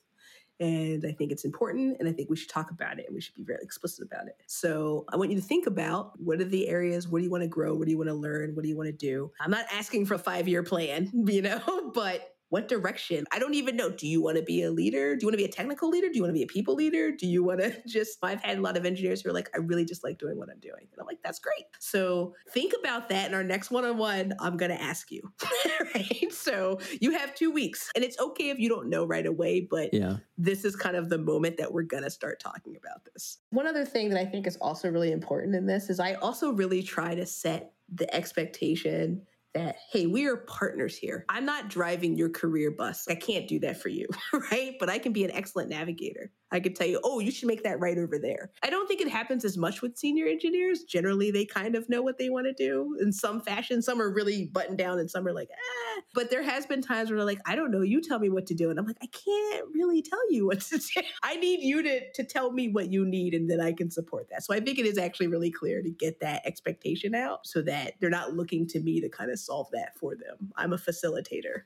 And I think it's important, and I think we should talk about it, and we should be very explicit about it. So I want you to think about what are the areas, what do you want to grow, what do you want to learn, what do you want to do. I'm not asking for a five year plan, you know, but what direction? I don't even know. Do you want to be a leader? Do you want to be a technical leader? Do you want to be a people leader? Do you want to just? I've had a lot of engineers who are like, I really just like doing what I'm doing. And I'm like, that's great. So think about that in our next one on one. I'm going to ask you. right. So you have two weeks. And it's okay if you don't know right away, but Yeah. this is kind of the moment that we're going to start talking about this. One other thing that I think is also really important in this is I also really try to set the expectation that, hey, we are partners here. I'm not driving your career bus. I can't do that for you, right? But I can be an excellent navigator. I could tell you, oh, you should make that right over there. I don't think it happens as much with senior engineers. Generally, they kind of know what they want to do in some fashion. Some are really buttoned down and some are like, ah. But there has been times where they're like, I don't know, you tell me what to do. And I'm like, I can't really tell you what to do. I need you to, to tell me what you need and then I can support that. So I think it is actually really clear to get that expectation out so that they're not looking to me to kind of solve that for them. I'm a facilitator.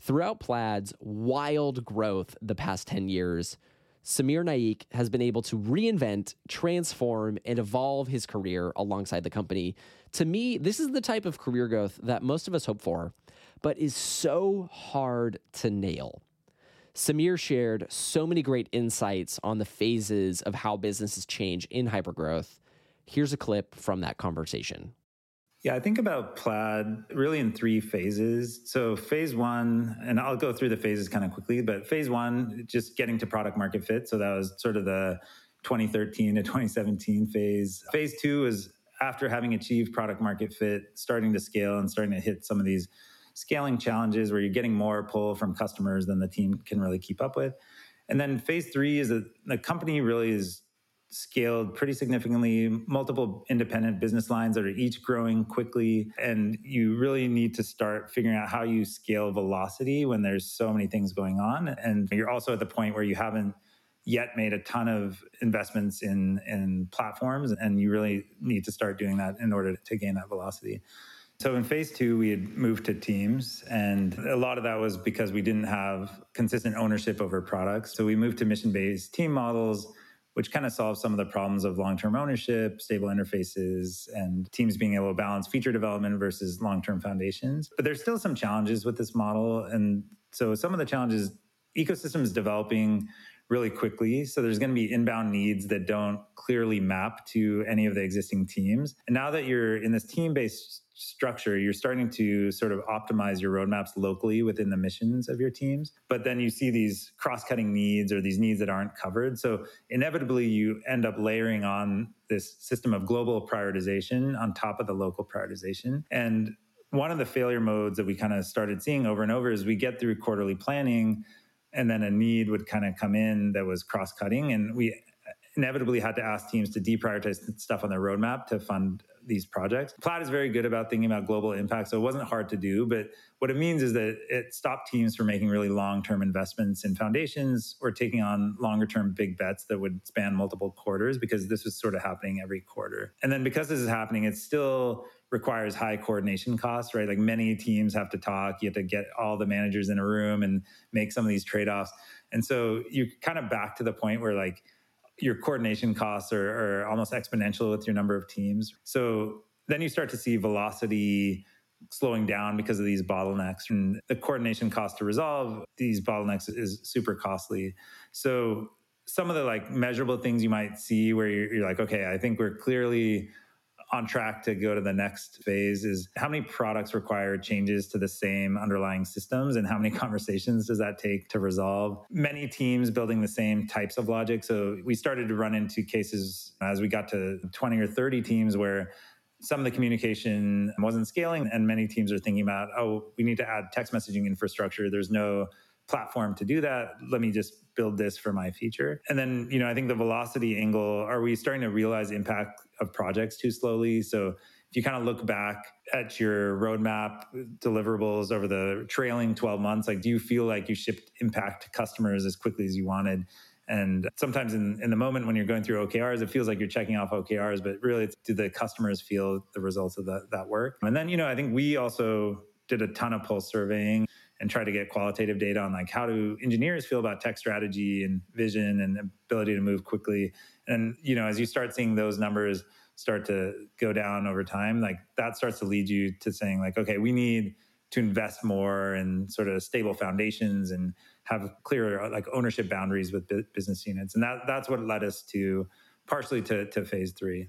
Throughout Plaid's wild growth the past 10 years, Samir Naik has been able to reinvent, transform, and evolve his career alongside the company. To me, this is the type of career growth that most of us hope for, but is so hard to nail. Samir shared so many great insights on the phases of how businesses change in hypergrowth. Here's a clip from that conversation. Yeah, I think about Plaid really in three phases. So, phase one, and I'll go through the phases kind of quickly, but phase one, just getting to product market fit. So, that was sort of the 2013 to 2017 phase. Phase two is after having achieved product market fit, starting to scale and starting to hit some of these scaling challenges where you're getting more pull from customers than the team can really keep up with. And then phase three is that the company really is scaled pretty significantly, multiple independent business lines that are each growing quickly. And you really need to start figuring out how you scale velocity when there's so many things going on. And you're also at the point where you haven't yet made a ton of investments in, in platforms, and you really need to start doing that in order to gain that velocity. So in phase two, we had moved to teams, and a lot of that was because we didn't have consistent ownership over products. So we moved to mission based team models which kind of solves some of the problems of long term ownership, stable interfaces, and teams being able to balance feature development versus long term foundations. But there's still some challenges with this model. And so some of the challenges, ecosystem is developing really quickly. So there's going to be inbound needs that don't clearly map to any of the existing teams. And now that you're in this team based structure, you're starting to sort of optimize your roadmaps locally within the missions of your teams. But then you see these cross cutting needs or these needs that aren't covered. So inevitably, you end up layering on this system of global prioritization on top of the local prioritization. And one of the failure modes that we kind of started seeing over and over is we get through quarterly planning and then a need would kind of come in that was cross cutting. And we inevitably had to ask teams to deprioritize stuff on their roadmap to fund these projects. Plaid is very good about thinking about global impact, so it wasn't hard to do. But what it means is that it stopped teams from making really long term investments in foundations or taking on longer term big bets that would span multiple quarters because this was sort of happening every quarter. And then because this is happening, it's still requires high coordination costs, right? Like many teams have to talk, you have to get all the managers in a room and make some of these trade offs. And so you're kind of back to the point where like your coordination costs are, are almost exponential with your number of teams. So then you start to see velocity slowing down because of these bottlenecks and the coordination cost to resolve these bottlenecks is super costly so some of the like measurable things you might see where you're, you're like okay i think we're clearly on track to go to the next phase is how many products require changes to the same underlying systems and how many conversations does that take to resolve? Many teams building the same types of logic. So we started to run into cases as we got to 20 or 30 teams where some of the communication wasn't scaling and many teams are thinking about oh we need to add text messaging infrastructure. There's no platform to do that. Let me just build this for my feature and then you know i think the velocity angle are we starting to realize impact of projects too slowly? So if you kind of look back at your roadmap deliverables over the trailing 12 months like do you feel like you shipped impact to customers as quickly as you wanted? And sometimes in, in the moment when you're going through OKRs, it feels like you're checking off OKRs, but really, do the customers feel the results of that work? And then, you know, I think we also did a ton of pulse surveying and try to get qualitative data on like how do engineers feel about tech strategy and vision and ability to move quickly. And you know as you start seeing those numbers start to go down over time like that starts to lead you to saying like okay we need to invest more in sort of stable foundations and have clear like ownership boundaries with business units. And that that's what led us to partially to, to phase three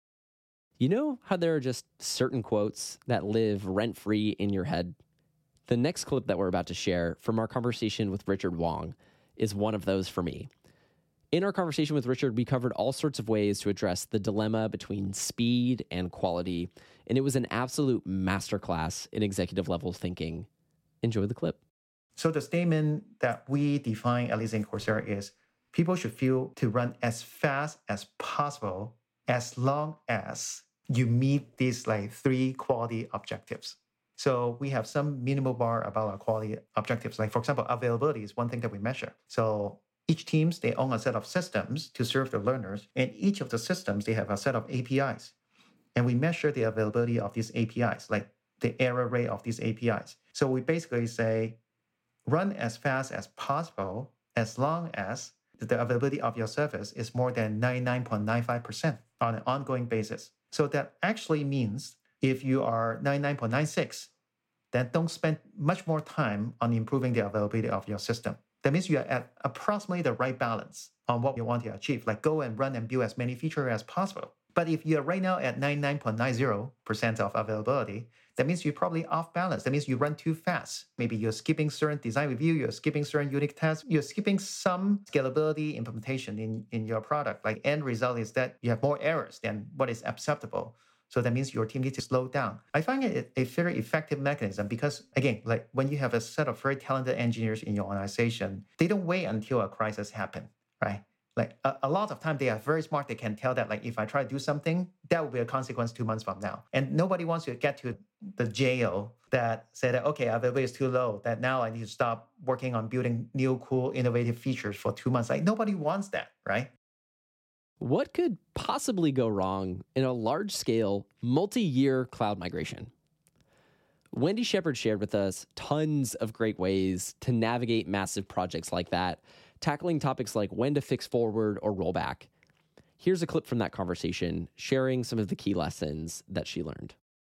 You know how there are just certain quotes that live rent free in your head? The next clip that we're about to share from our conversation with Richard Wong is one of those for me. In our conversation with Richard, we covered all sorts of ways to address the dilemma between speed and quality, and it was an absolute masterclass in executive level thinking. Enjoy the clip. So the statement that we define, at least in Coursera, is people should feel to run as fast as possible as long as you meet these like three quality objectives. So we have some minimal bar about our quality objectives. Like for example, availability is one thing that we measure. So each teams they own a set of systems to serve the learners, and each of the systems they have a set of APIs, and we measure the availability of these APIs, like the error rate of these APIs. So we basically say, run as fast as possible as long as the availability of your service is more than 99.95% on an ongoing basis. So that actually means if you are 99.96, then don't spend much more time on improving the availability of your system. That means you are at approximately the right balance on what you want to achieve. Like go and run and build as many features as possible. But if you're right now at 99.90% of availability, that means you're probably off balance. That means you run too fast. Maybe you're skipping certain design review, you're skipping certain unit tests, you're skipping some scalability implementation in, in your product. Like end result is that you have more errors than what is acceptable. So that means your team needs to slow down. I find it a very effective mechanism because again, like when you have a set of very talented engineers in your organization, they don't wait until a crisis happens, right? Like a, a, lot of time they are very smart they can tell that like if i try to do something that will be a consequence two months from now. And nobody wants to get to the jail that say that okay availability is too low that now i need to stop working on building new cool innovative features for two months. Like nobody wants that right? What could possibly go wrong in a large scale multi-year cloud migration? Wendy Shepard shared with us tons of great ways to navigate massive projects like that tackling topics like when to fix forward or roll back. Here's a clip from that conversation, sharing some of the key lessons that she learned.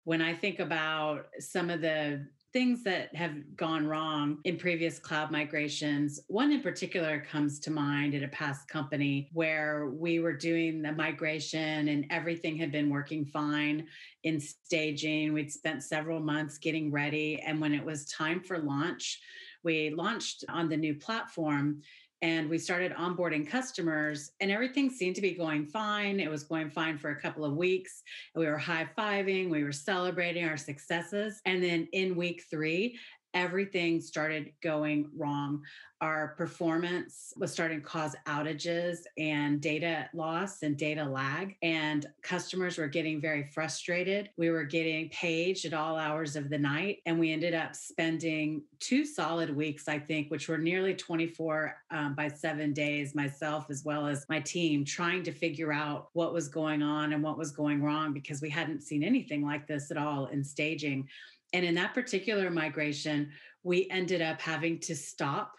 When I think about some of the things that have gone wrong in previous cloud migrations. One in particular comes to mind at a past company where we were doing the migration and everything had been working fine in staging. We'd spent several months getting ready. And when it was time for launch, we launched on the new platform and we started onboarding customers and everything seemed to be going fine. It was going fine for a couple of weeks. We were high-fiving we were celebrating our successes and then in week three everything started going wrong. Our performance was starting to cause outages and data loss and data lag. And customers were getting very frustrated. We were getting paged at all hours of the night. And we ended up spending two solid weeks, I think, which were nearly 24 um, by seven days, myself as well as my team, trying to figure out what was going on and what was going wrong because we hadn't seen anything like this at all in staging. And in that particular migration, we ended up having to stop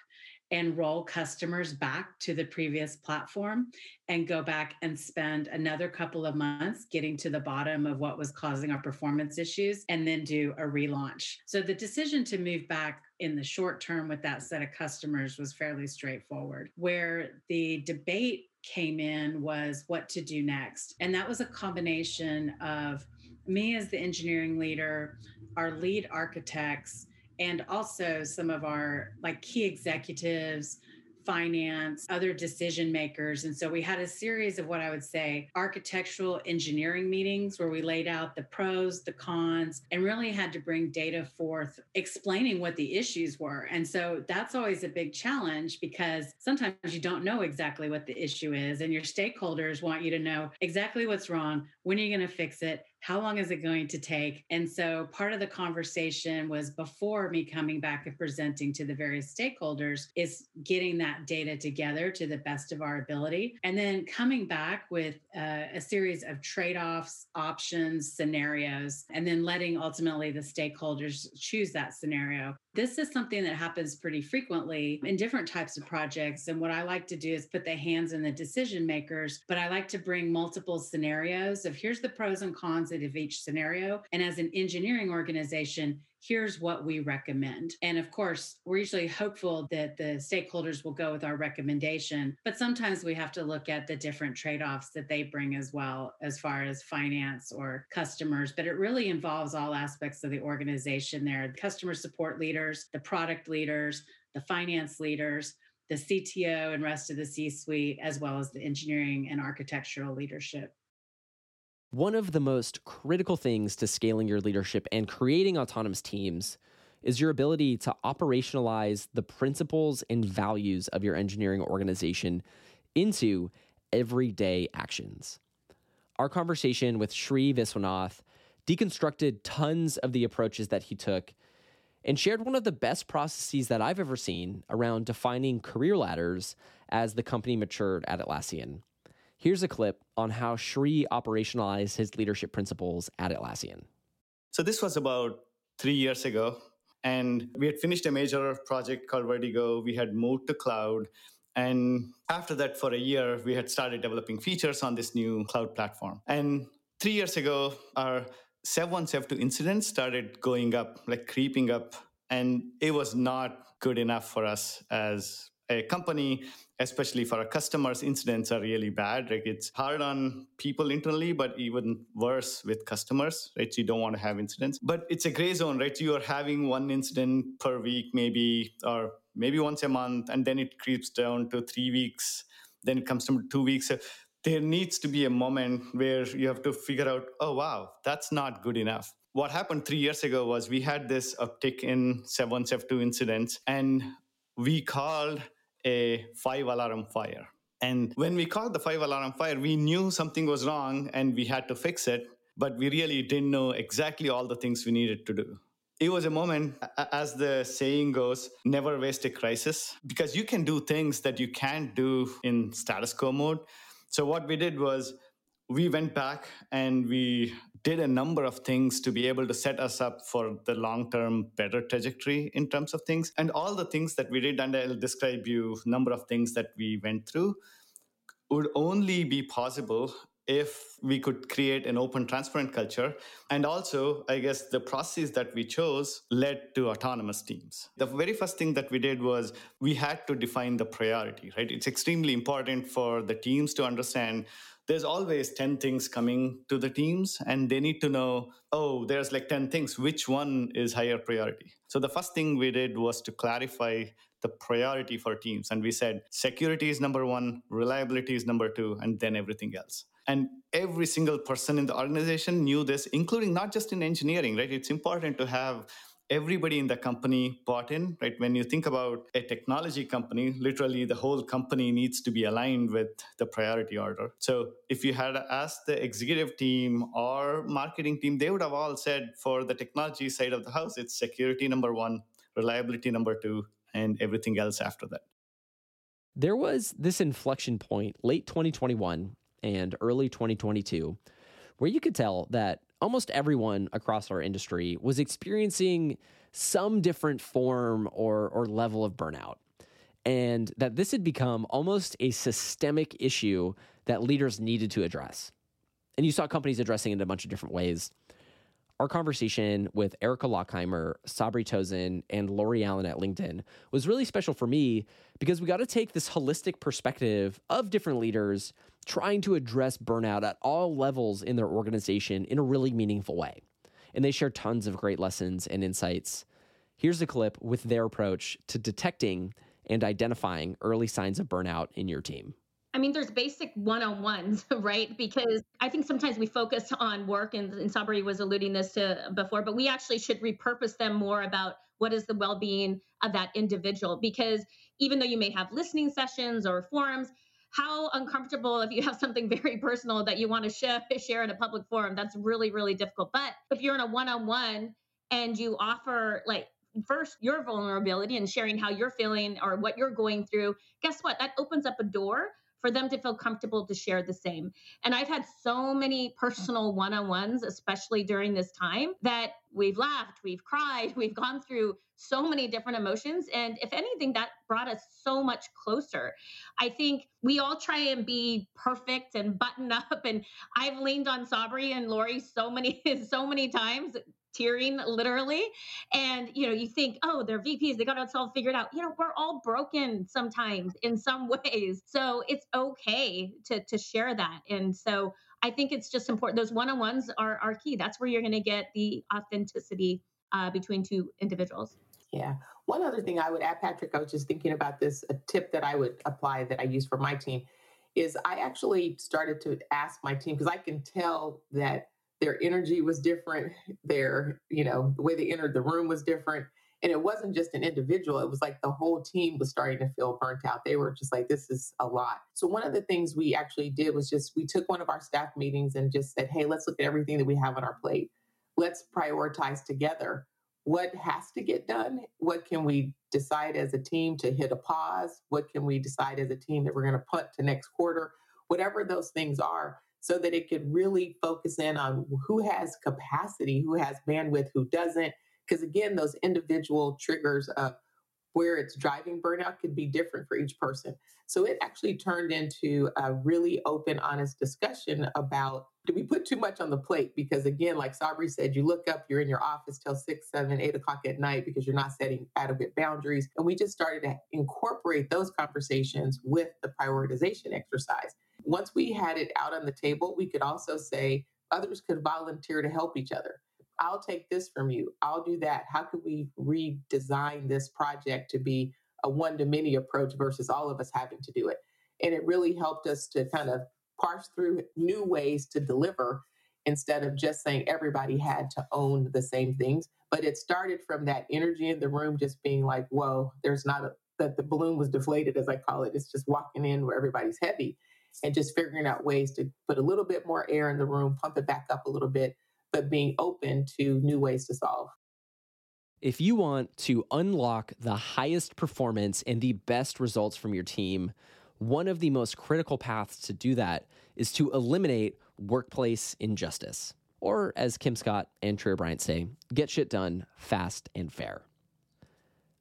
and roll customers back to the previous platform and go back and spend another couple of months getting to the bottom of what was causing our performance issues and then do a relaunch. So the decision to move back in the short term with that set of customers was fairly straightforward. Where the debate came in was what to do next. And that was a combination of me as the engineering leader, our lead architects, and also some of our like key executives finance, other decision makers. And so we had a series of what I would say architectural engineering meetings where we laid out the pros, the cons, and really had to bring data forth explaining what the issues were. And so that's always a big challenge because sometimes you don't know exactly what the issue is, and your stakeholders want you to know exactly what's wrong, when are you going to fix it, how long is it going to take? And so part of the conversation was before me coming back and presenting to the various stakeholders is getting that data together to the best of our ability. And then coming back with uh, a series of trade offs, options, scenarios, and then letting ultimately the stakeholders choose that scenario. This is something that happens pretty frequently in different types of projects. And what I like to do is put the hands in the decision makers, but I like to bring multiple scenarios of here's the pros and cons of each scenario. And as an engineering organization, here's what we recommend. And of course, we're usually hopeful that the stakeholders will go with our recommendation, but sometimes we have to look at the different trade offs that they bring as well, as far as finance or customers. But it really involves all aspects of the organization there the customer support leaders, the product leaders, the finance leaders. The CTO and rest of the C suite, as well as the engineering and architectural leadership. One of the most critical things to scaling your leadership and creating autonomous teams is your ability to operationalize the principles and values of your engineering organization into everyday actions. Our conversation with Sri Viswanath deconstructed tons of the approaches that he took and shared one of the best processes that I've ever seen around defining career ladders as the company matured at Atlassian. Here's a clip on how Sri operationalized his leadership principles at Atlassian. So, this was about three years ago, and we had finished a major project called Vertigo. We had moved to cloud. And after that, for a year, we had started developing features on this new cloud platform. And three years ago, our Sev 1, Sev 2 incidents started going up, like creeping up. And it was not good enough for us as a company, especially for our customers. Incidents are really bad. Like it's hard on people internally, but even worse with customers, right? You don't want to have incidents. But it's a gray zone, right? You are having one incident per week, maybe, or maybe once a month, and then it creeps down to three weeks. Then it comes to two weeks there needs to be a moment where you have to figure out, oh, wow, that's not good enough. What happened three years ago was we had this uptick in Sev 1, Sev 2 incidents, and we called a five alarm fire. And when we called the five alarm fire, we knew something was wrong and we had to fix it, but we really didn't know exactly all the things we needed to do. It was a moment, as the saying goes, never waste a crisis, because you can do things that you can't do in status quo mode. So what we did was we went back and we did a number of things to be able to set us up for the long term better trajectory in terms of things. And all the things that we did and i'll describe you number of things that we went through would only be possible if we could create an open transparent culture. And also i guess the processes that we chose led to autonomous teams. The very first thing that we did was we had to define the priority right? It's extremely important for the teams to understand there's always 10 things coming to the teams and they need to know oh there's like 10 things. Which one is higher priority? So the first thing we did was to clarify the priority for teams and we said security is number one reliability is number two and then everything else. And every single person in the organization knew this, including not just in engineering, right? It's important to have everybody in the company bought in, right? When you think about a technology company, literally the whole company needs to be aligned with the priority order. So if you had asked the executive team or marketing team, they would have all said for the technology side of the house, it's security number one, reliability number two, and everything else after that. There was this inflection point late 2021 and early 2022, where you could tell that almost everyone across our industry was experiencing some different form or, or level of burnout. And that this had become almost a systemic issue that leaders needed to address. And you saw companies addressing it in a bunch of different ways. Our conversation with Erica Lockheimer, Sabry Tozin, and Lori Allen at LinkedIn was really special for me because we got to take this holistic perspective of different leaders trying to address burnout at all levels in their organization in a really meaningful way. And they share tons of great lessons and insights. Here's a clip with their approach to detecting and identifying early signs of burnout in your team. I mean, there's basic one on ones, right? Because I think sometimes we focus on work, and, and Sabry was alluding this to before, but we actually should repurpose them more about what is the well being of that individual. Because even though you may have listening sessions or forums, how uncomfortable if you have something very personal that you want to share, share in a public forum that's really really difficult but if you're in a one-on-one and you offer like first your vulnerability and sharing how you're feeling or what you're going through guess what that opens up a door for them to feel comfortable to share the same. And I've had so many personal one on ones, especially during this time, that we've laughed, we've cried, we've gone through so many different emotions. And if anything, that brought us so much closer. I think we all try and be perfect and button up. And I've leaned on Sabry and Lori so many, so many times tearing literally. And you know you think oh they're vps they got it all figured out. You know we're all broken sometimes in some ways. So it's okay to to share that. And so i think it's just important those one-on-ones are are key. That's where you're going to get the authenticity uh, between two individuals. Yeah. One other thing i would add patrick i was just thinking about this a tip that i would apply that i use for my team is i actually started to ask my team because i can tell that their energy was different their you know the way they entered the room was different And it wasn't just an individual, it was like the whole team was starting to feel burnt out. They were just like, this is a lot. So, one of the things we actually did was just we took one of our staff meetings and just said, hey, let's look at everything that we have on our plate. Let's prioritize together what has to get done. What can we decide as a team to hit a pause? What can we decide as a team that we're going to put to next quarter? Whatever those things are, so that it could really focus in on who has capacity, who has bandwidth, who doesn't, because again, those individual triggers of where it's driving burnout could be different for each person. So it actually turned into a really open, honest discussion about do we put too much on the plate? Because again, like Sabry said, you look up, you're in your office till six, seven, eight o'clock at night because you're not setting adequate boundaries. And we just started to incorporate those conversations with the prioritization exercise. Once we had it out on the table, we could also say others could volunteer to help each other. I'll take this from you. I'll do that. How could we redesign this project to be a one to many approach versus all of us having to do it? And it really helped us to kind of parse through new ways to deliver instead of just saying everybody had to own the same things. But it started from that energy in the room just being like, whoa, there's not a, that the balloon was deflated, as I call it. It's just walking in where everybody's heavy and just figuring out ways to put a little bit more air in the room, pump it back up a little bit, but being open to new ways to solve. If you want to unlock the highest performance and the best results from your team, one of the most critical paths to do that is to eliminate workplace injustice. Or, as Kim Scott and Trier Bryant say, get shit done fast and fair.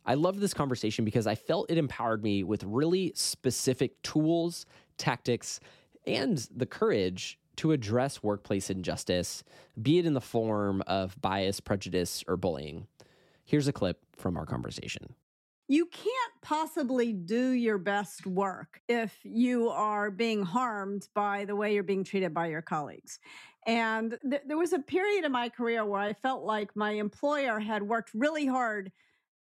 I loved this conversation because I felt it empowered me with really specific tools, tactics, and the courage to address workplace injustice, be it in the form of bias, prejudice, or bullying. Here's a clip from our conversation. You can't possibly do your best work if you are being harmed by the way you're being treated by your colleagues. And th- there was a period in my career where I felt like my employer had worked really hard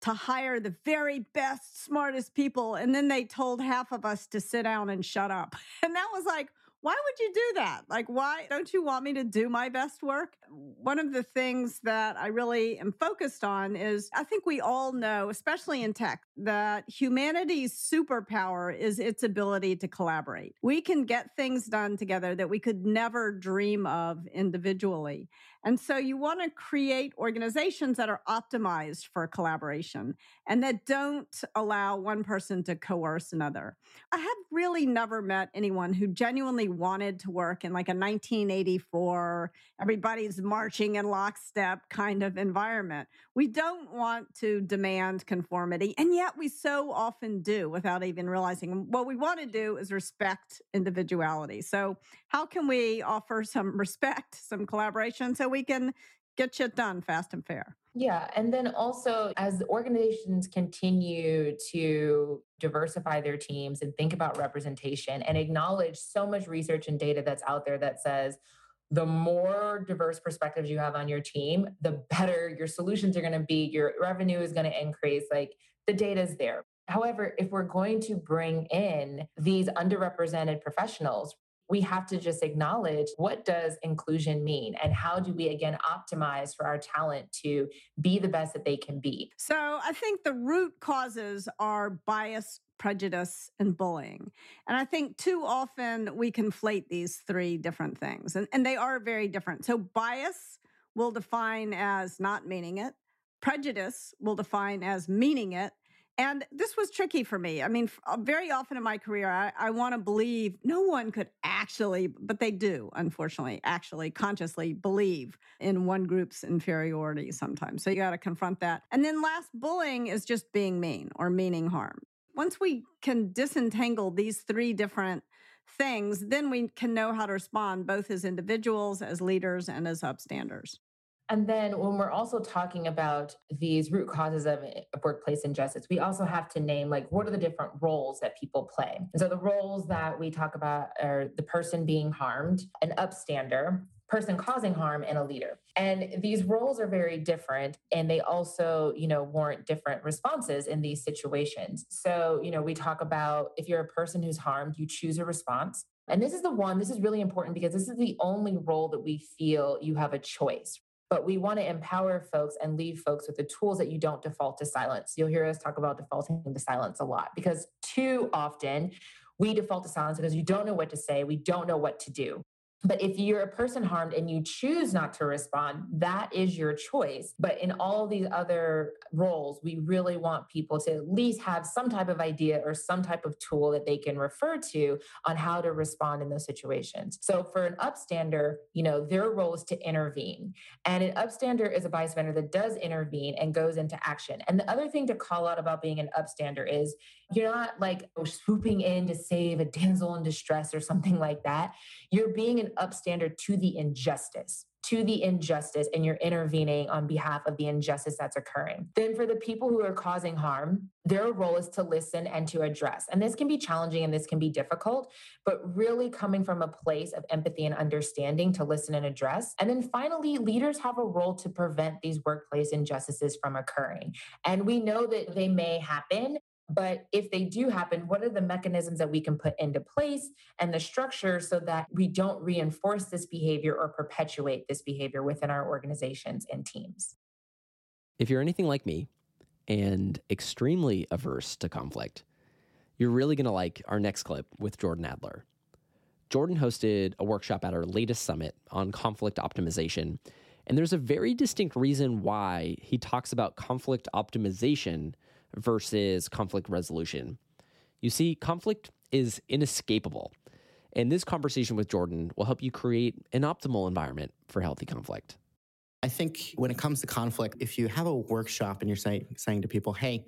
to hire the very best, smartest people. And then they told half of us to sit down and shut up. And that was like, why would you do that? Like, why don't you want me to do my best work? One of the things that I really am focused on is I think we all know, especially in tech, that humanity's superpower is its ability to collaborate. We can get things done together that we could never dream of individually. And so you want to create organizations that are optimized for collaboration and that don't allow one person to coerce another. I have really never met anyone who genuinely wanted to work in like a 1984, everybody's marching in lockstep kind of environment. We don't want to demand conformity, and yet we so often do without even realizing. What we want to do is respect individuality. So, how can we offer some respect, some collaboration so we can get shit done fast and fair? Yeah. And then also, as organizations continue to diversify their teams and think about representation and acknowledge so much research and data that's out there that says, the more diverse perspectives you have on your team, the better your solutions are going to be, your revenue is going to increase. Like the data is there. However, if we're going to bring in these underrepresented professionals, we have to just acknowledge what does inclusion mean and how do we again optimize for our talent to be the best that they can be. So i think the root causes are bias prejudice and bullying. And i think too often we conflate these three different things and, and they are very different. So bias will define as not meaning it. Prejudice will define as meaning it and this was tricky for me. I mean, uh, very often in my career, I, I want to believe no one could actually, but they do, unfortunately, actually consciously believe in one group's inferiority sometimes. So you got to confront that. And then last, bullying is just being mean or meaning harm. Once we can disentangle these three different things, then we can know how to respond both as individuals, as leaders, and as upstanders. And then when we're also talking about these root causes of eh, workplace injustice, we also have to name like what are the different roles that people play. And so the roles that we talk about are the person being harmed, an upstander, person causing harm and a leader. And these roles are very different and they also, you know, warrant different responses in these situations. So, you know, we talk about if you're a person who's harmed, you choose a response. And this is the one, this is really important because this is the only role that we feel you have a choice but we want to empower folks and leave folks with the tools that you don't default to silence. You'll hear us talk about defaulting to silence a lot because too often we default to silence because you don't know what to say, we don't know what to do. But if you're a person harmed and you choose not to respond, that is your choice. But in all these other roles, we really want people to at least have some type of idea or some type of tool that they can refer to on how to respond in those situations. So for an upstander, you know, their role is to intervene. And an upstander is a bystander that does intervene and goes into action. And the other thing to call out about being an upstander is you're not like oh, swooping in to save a damsel in distress or something like that. You're being an upstander to the injustice to the injustice and you're intervening on behalf of the injustice that's occurring. Then, for the people who are causing harm, their role is to listen and to address. And this can be challenging and this can be difficult, but really coming from a place of empathy and understanding to listen and address. And then finally, leaders have a role to prevent these workplace injustices from occurring. And we know that they may happen, but if they do happen, what are the mechanisms that we can put into place and the structure so that we don't reinforce this behavior or perpetuate this behavior within our organizations and teams? If you're anything like me and extremely averse to conflict, you're really going to like our next clip with Jordan Adler. Jordan hosted a workshop at our latest summit on conflict optimization. And there's a very distinct reason why he talks about conflict optimization versus conflict resolution. You see, conflict is inescapable. And this conversation with Jordan will help you create an optimal environment for healthy conflict. I think when it comes to conflict, if you have a workshop and you're say, saying to people, hey,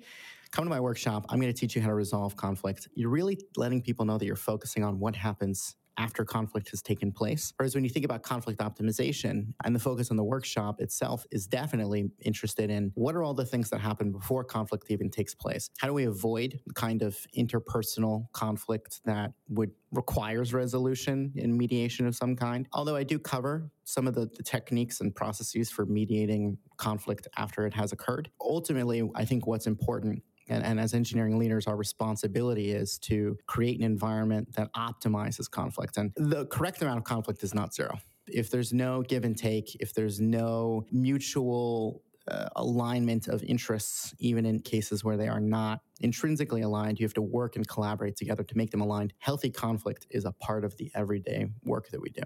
come to my workshop, I'm going to teach you how to resolve conflict, you're really letting people know that you're focusing on what happens after conflict has taken place. Whereas when you think about conflict optimization and the focus on the workshop itself is definitely interested in what are all the things that happen before conflict even takes place? How do we avoid the kind of interpersonal conflict that would requires resolution in mediation of some kind? Although I do cover some of the, the techniques and processes for mediating conflict after it has occurred. Ultimately, I think what's important and, and, as engineering leaders, our responsibility is to create an environment that optimizes conflict. And the correct amount of conflict is not zero. If there's no give and take, if there's no mutual uh, alignment of interests, even in cases where they are not intrinsically aligned, you have to work and collaborate together to make them aligned. Healthy conflict is a part of the everyday work that we do.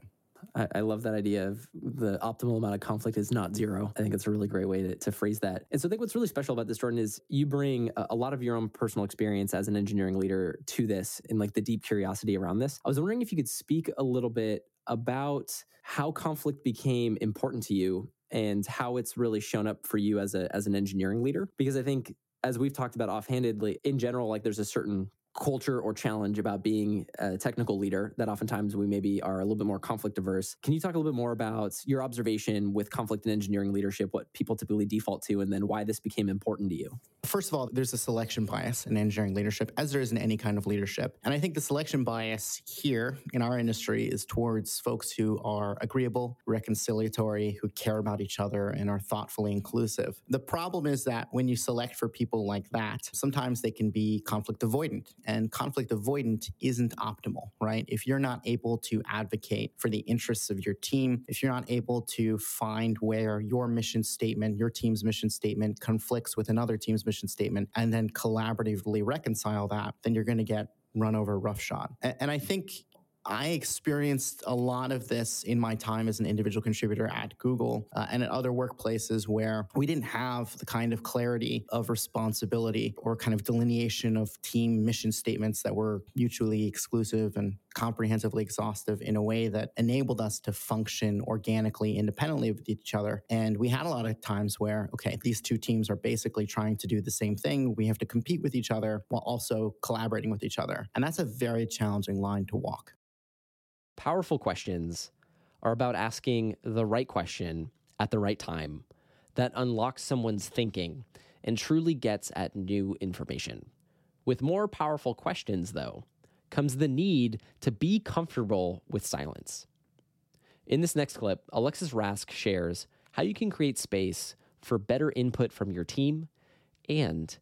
I, love that idea of the optimal amount of conflict is not zero. I think it's a really great way to, to phrase that. And so I think what's really special about this, Jordan, is you bring a, lot of your own personal experience as an engineering leader to this and like the deep curiosity around this. I was wondering if you could speak a little bit about how conflict became important to you and how it's really shown up for you as a as an engineering leader because i think as we've talked about offhandedly in general like there's a certain culture or challenge about being a technical leader that oftentimes we maybe are a little bit more conflict averse. Can you talk a little bit more about your observation with conflict and engineering leadership, what people typically default to, and then why this became important to you? First of all, there's a selection bias in engineering leadership, as there is in any kind of leadership. And I think the selection bias here in our industry is towards folks who are agreeable, reconciliatory, who care about each other, and are thoughtfully inclusive. The problem is that when you select for people like that, sometimes they can be conflict avoidant and conflict avoidant isn't optimal, right? If you're not able to advocate for the interests of your team, if you're not able to find where your mission statement, your team's mission statement conflicts with another team's mission statement, and then collaboratively reconcile that, then you're going to get run over roughshod. And I think I experienced a lot of this in my time as an individual contributor at Google uh, and at other workplaces where we didn't have the kind of clarity of responsibility or kind of delineation of team mission statements that were mutually exclusive and comprehensively exhaustive in a way that enabled us to function organically independently of each other. And we had a lot of times where, okay, these two teams are basically trying to do the same thing. We have to compete with each other while also collaborating with each other. And that's a very challenging line to walk. Powerful questions are about asking the right question at the right time that unlocks someone's thinking and truly gets at new information. With more powerful questions, though, comes the need to be comfortable with silence. In this next clip, Alexis Rask shares how you can create space for better input from your team and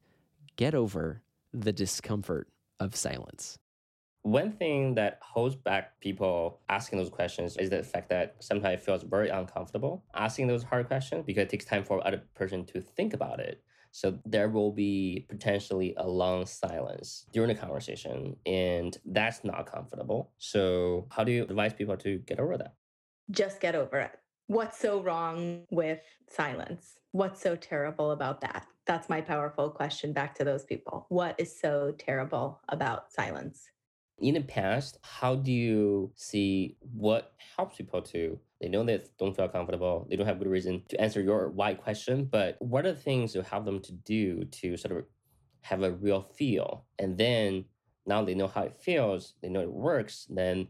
get over the discomfort of silence. One thing that holds back people asking those questions is the fact that sometimes it feels very uncomfortable asking those hard questions because it takes time for other person to think about it. So there will be potentially a long silence during the conversation, and that's not comfortable. So how do you advise people to get over that? Just get over it. What's so wrong with silence? What's so terrible about that? That's my powerful question back to those people. What is so terrible about silence? In the past, how do you see what helps people to they know they don't feel comfortable. They don't have good reason to answer your why question. But what are the things to help them to do to sort of have a real feel? And then now they know how it feels, they know it works, then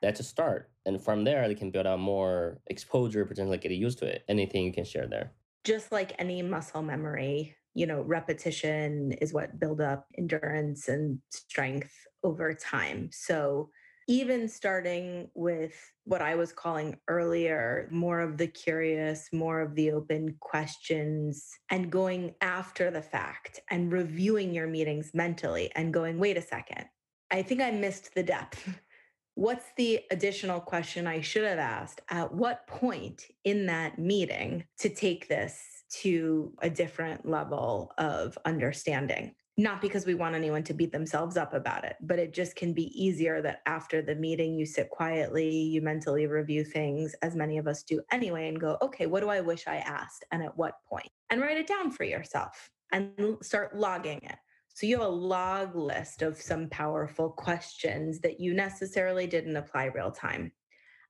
that's a start. And from there, they can build out more exposure, potentially get used to it. Anything you can share there? Just like any muscle memory, you know, repetition is what build up endurance and strength over time. So even starting with what I was calling earlier, more of the curious, more of the open questions, and going after the fact and reviewing your meetings mentally and going, wait a second, I think I missed the depth. What's the additional question I should have asked? At what point in that meeting to take this to a different level of understanding? not because we want anyone to beat themselves up about it, but it just can be easier that after the meeting, you sit quietly, you mentally review things, as many of us do anyway, and go, okay, what do I wish I asked and at what point? And write it down for yourself and start logging it. So you have a log list of some powerful questions that you necessarily didn't apply real time.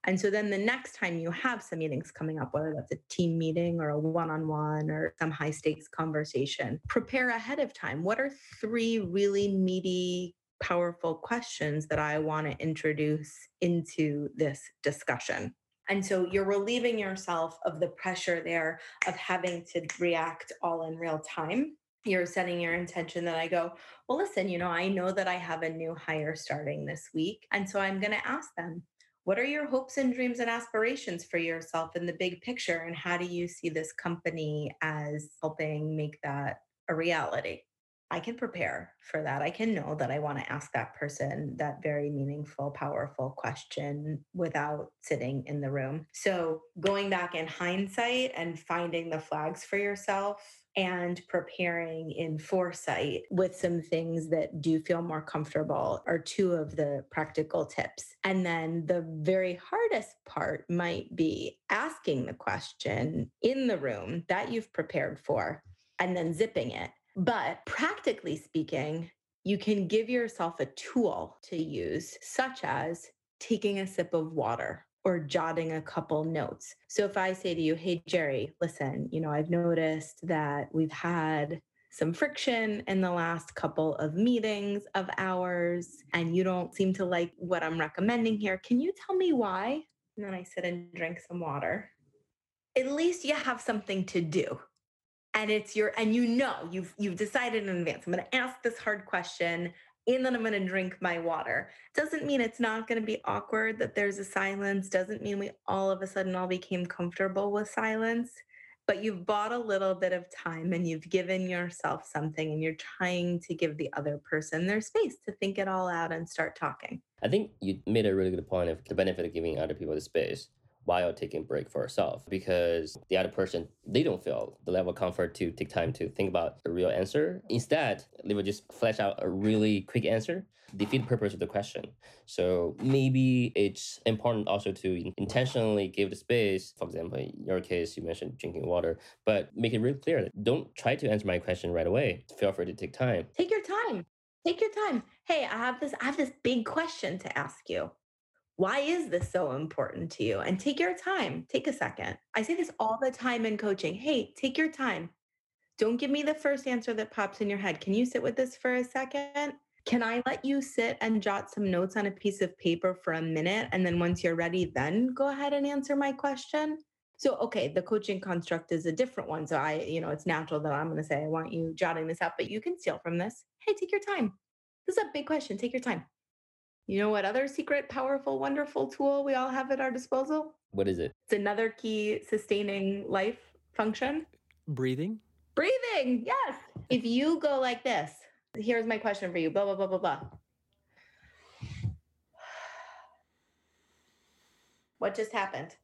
And so then the next time you have some meetings coming up, whether that's a team meeting or a one on one or some high stakes conversation, prepare ahead of time. What are three really meaty, powerful questions that I want to introduce into this discussion? And so you're relieving yourself of the pressure there of having to react all in real time you're setting your intention that I go, well, listen, you know, I know that I have a new hire starting this week. And so I'm going to ask them, what are your hopes and dreams and aspirations for yourself in the big picture? And how do you see this company as helping make that a reality? I can prepare for that. I can know that I want to ask that person that very meaningful, powerful question without sitting in the room. So, going back in hindsight and finding the flags for yourself and preparing in foresight with some things that do feel more comfortable are two of the practical tips. And then the very hardest part might be asking the question in the room that you've prepared for and then zipping it but practically speaking, you can give yourself a tool to use, such as taking a sip of water or jotting a couple notes. So if I say to you, hey, Jerry, listen, you know, I've noticed that we've had some friction in the last couple of meetings of ours, and you don't seem to like what I'm recommending here. Can you tell me why? And then I sit and drink some water. At least you have something to do and it's your and you know you've you've decided in advance i'm going to ask this hard question and then i'm going to drink my water. Doesn't mean it's not going to be awkward that there's a silence doesn't mean we all of a sudden all became comfortable with silence but you've bought a little bit of time and you've given yourself something and you're trying to give the other person their space to think it all out and start talking. I think you made a really good point of the benefit of giving other people the space while taking a break for yourself because the other person they don't feel the level of comfort to take time to think about a real answer. Instead they would just flash out a really quick answer. Defeat the purpose of the question. So maybe it's important also to intentionally give the space. For example in your case you mentioned drinking water but make it really clear don't try to answer my question right away. Feel free to take time. Take your time. Take your time. Hey i have this i have this big question to ask you why is this so important to you? And take your time, take a second. I say this all the time in coaching. Hey, take your time. Don't give me the first answer that pops in your head. Can you sit with this for a second? Can I let you sit and jot some notes on a piece of paper for a minute? And then once you're ready, then go ahead and answer my question. So, okay, the coaching construct is a different one. So, I, you know, it's natural that I'm going to say, I want you jotting this up, but you can steal from this. Hey, take your time. This is a big question. Take your time. You know what other secret, powerful, wonderful tool we all have at our disposal? What is it? It's another key sustaining life function. Breathing. Breathing. Yes. If you go like this, here's my question for you blah, blah, blah, blah, blah. What just happened?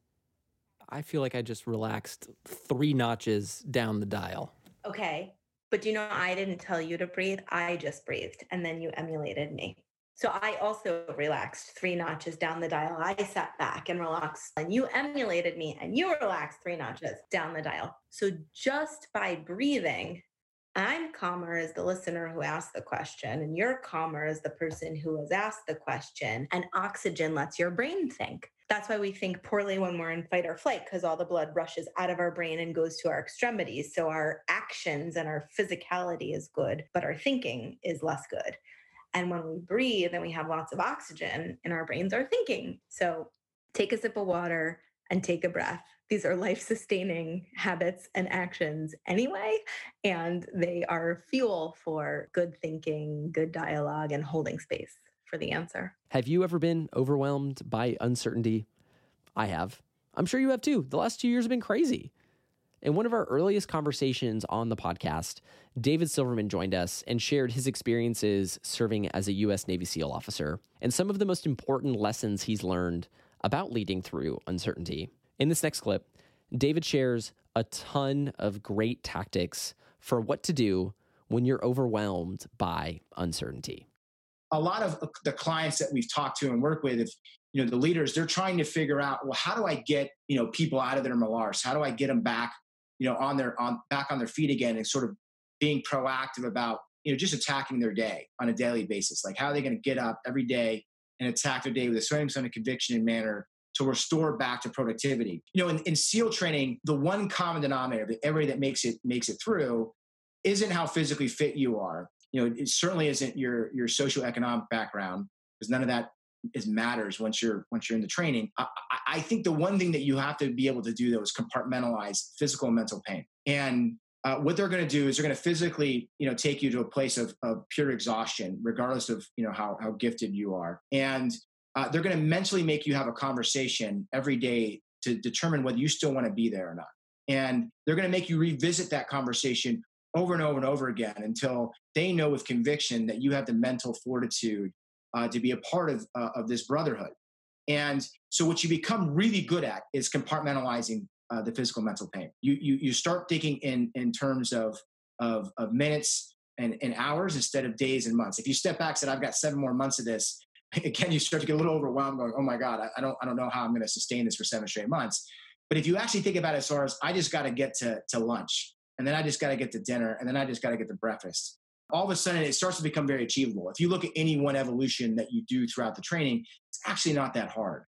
I feel like I just relaxed three notches down the dial. Okay. But you know, I didn't tell you to breathe. I just breathed and then you emulated me. So I also relaxed three notches down the dial. I sat back and relaxed, and you emulated me and you relaxed three notches down the dial. So just by breathing, I'm calmer as the listener who asked the question, and you're calmer as the person who has asked the question. And oxygen lets your brain think. That's why we think poorly when we're in fight or flight, because all the blood rushes out of our brain and goes to our extremities. So our actions and our physicality is good, but our thinking is less good. And when we breathe and we have lots of oxygen in our brains, are thinking. So take a sip of water and take a breath. These are life sustaining habits and actions anyway, and they are fuel for good thinking, good dialogue, and holding space for the answer. Have you ever been overwhelmed by uncertainty? I have. I'm sure you have too. The last two years have been crazy. In one of our earliest conversations on the podcast, David Silverman joined us and shared his experiences serving as a U.S. Navy SEAL officer and some of the most important lessons he's learned about leading through uncertainty. In this next clip, David shares a ton of great tactics for what to do when you're overwhelmed by uncertainty. A lot of the clients that we've talked to and worked with, if you know the leaders, they're trying to figure out, well, how do I get you know people out of their malars? How do I get them back you know on their on back on their feet again and sort of being proactive about you know just attacking their day on a daily basis. Like how are they going to get up every day and attack their day with a certain kind of conviction and manner to restore back to productivity? You know in, in seal training the one common denominator that everybody that makes it makes it through isn't how physically fit you are. You know it certainly isn't your your socioeconomic background because none of that is matters once you're once you're in the training. I, I, think the one thing that you have to be able to do though is compartmentalize physical and mental pain. And uh, what they're going to do is they're going to physically, you know, take you to a place of, of pure exhaustion, regardless of you know how how gifted you are, and uh, they're going to mentally make you have a conversation every day to determine whether you still want to be there or not. And they're going to make you revisit that conversation over and over and over again until they know with conviction that you have the mental fortitude uh, to be a part of, uh, of this brotherhood. And so, what you become really good at is compartmentalizing uh, the physical mental pain. You, you, you start thinking in, in terms of, of, of minutes and, and hours instead of days and months. If you step back and said, I've got seven more months of this, again, you start to get a little overwhelmed going, oh my God, I, I don't, I don't know how I'm going to sustain this for seven straight months. But if you actually think about it as far as I just got to get to, to lunch and then I just got to get to dinner and then I just got to get to breakfast all of a sudden it starts to become very achievable. If you look at any one evolution that you do throughout the training, it's actually not that hard.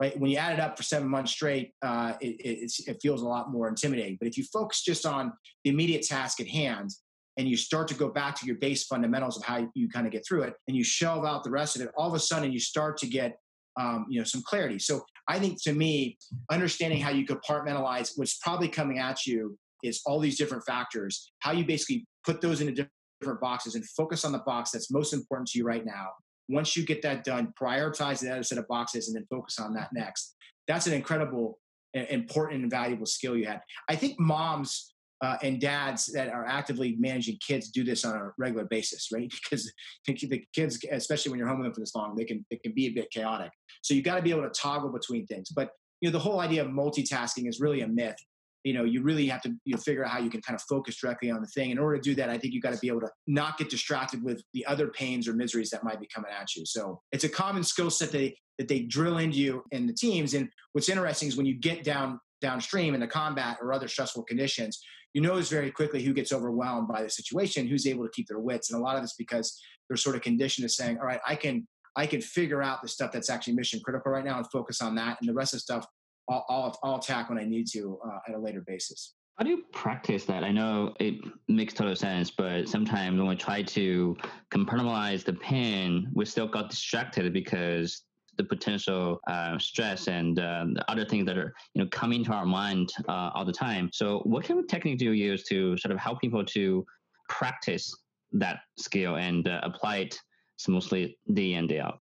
Right? When you add it up for seven months straight, uh, it, it, it feels a lot more intimidating. But if you focus just on the immediate task at hand and you start to go back to your base fundamentals of how you kind of get through it and you shelve out the rest of it, all of a sudden you start to get um, you know some clarity. So I think to me, understanding how you compartmentalize what's probably coming at you is all these different factors, how you basically put those into different boxes and focus on the box that's most important to you right now. Once you get that done, prioritize the other set of boxes and then focus on that next. That's an incredible, important, and valuable skill you had. I think moms uh, and dads that are actively managing kids do this on a regular basis, right? Because the kids, especially when you're home with them for this long, they can it can be a bit chaotic. So you've got to be able to toggle between things. But you know, the whole idea of multitasking is really a myth you know you really have to you know, figure out how you can kind of focus directly on the thing. In order to do that i think you got to be able to not get distracted with the other pains or miseries that might be coming at you. So it's a common skill set they that they drill into you in the teams and what's interesting is when you get down downstream in the combat or other stressful conditions you notice very quickly who gets overwhelmed by the situation who's able to keep their wits and a lot of it's because they're sort of conditioned to saying all right i can i can figure out the stuff that's actually mission critical right now and focus on that and the rest of the stuff I'll, I'll, I'll attack when I need to uh, at a later basis. How do you practice that? I know it makes total sense, but sometimes when we try to compartmentalize the pain, we still got distracted because the potential uh, stress and uh, the other things that are you know coming to our mind uh, all the time. So, what kind of technique do you use to sort of help people to practice that skill and uh, apply it smoothly day in day out?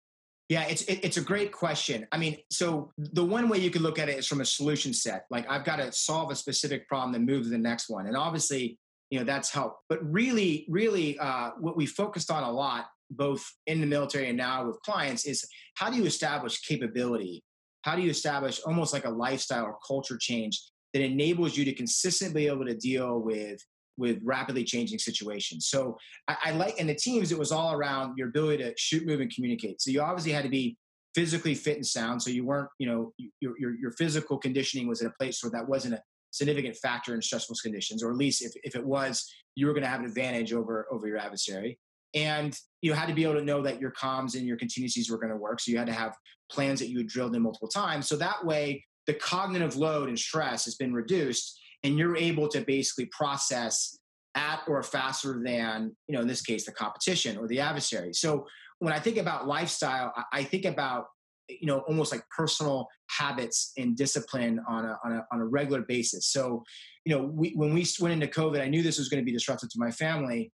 Yeah, it's it, it's a great question. I mean, so the one way you could look at it is from a solution set. Like I've got to solve a specific problem, then move to the next one, and obviously, you know, that's help. But really, really, uh, what we focused on a lot, both in the military and now with clients, is how do you establish capability? how do you establish almost like a lifestyle or culture change that enables you to consistently be able to deal with with rapidly changing situations. So I, I like, in the teams, it was all around your ability to shoot, move, and communicate. So you obviously had to be physically fit and sound. So you weren't, you know, your, your, your physical conditioning was at a place where that wasn't a significant factor in stressful conditions, or at least if, if it was, you were going to have an advantage over, over your adversary. And you had to be able to know that your comms and your contingencies were going to work. So you had to have plans that you had drilled in multiple times. So that way, the cognitive load and stress has been reduced and you're able to basically process at or faster than you know in this case the competition or the adversary. So when i think about lifestyle i think about you know almost like personal habits and discipline on a, on a, on a regular basis. So you know we, when we went into covid i knew this was going to be disruptive to my family.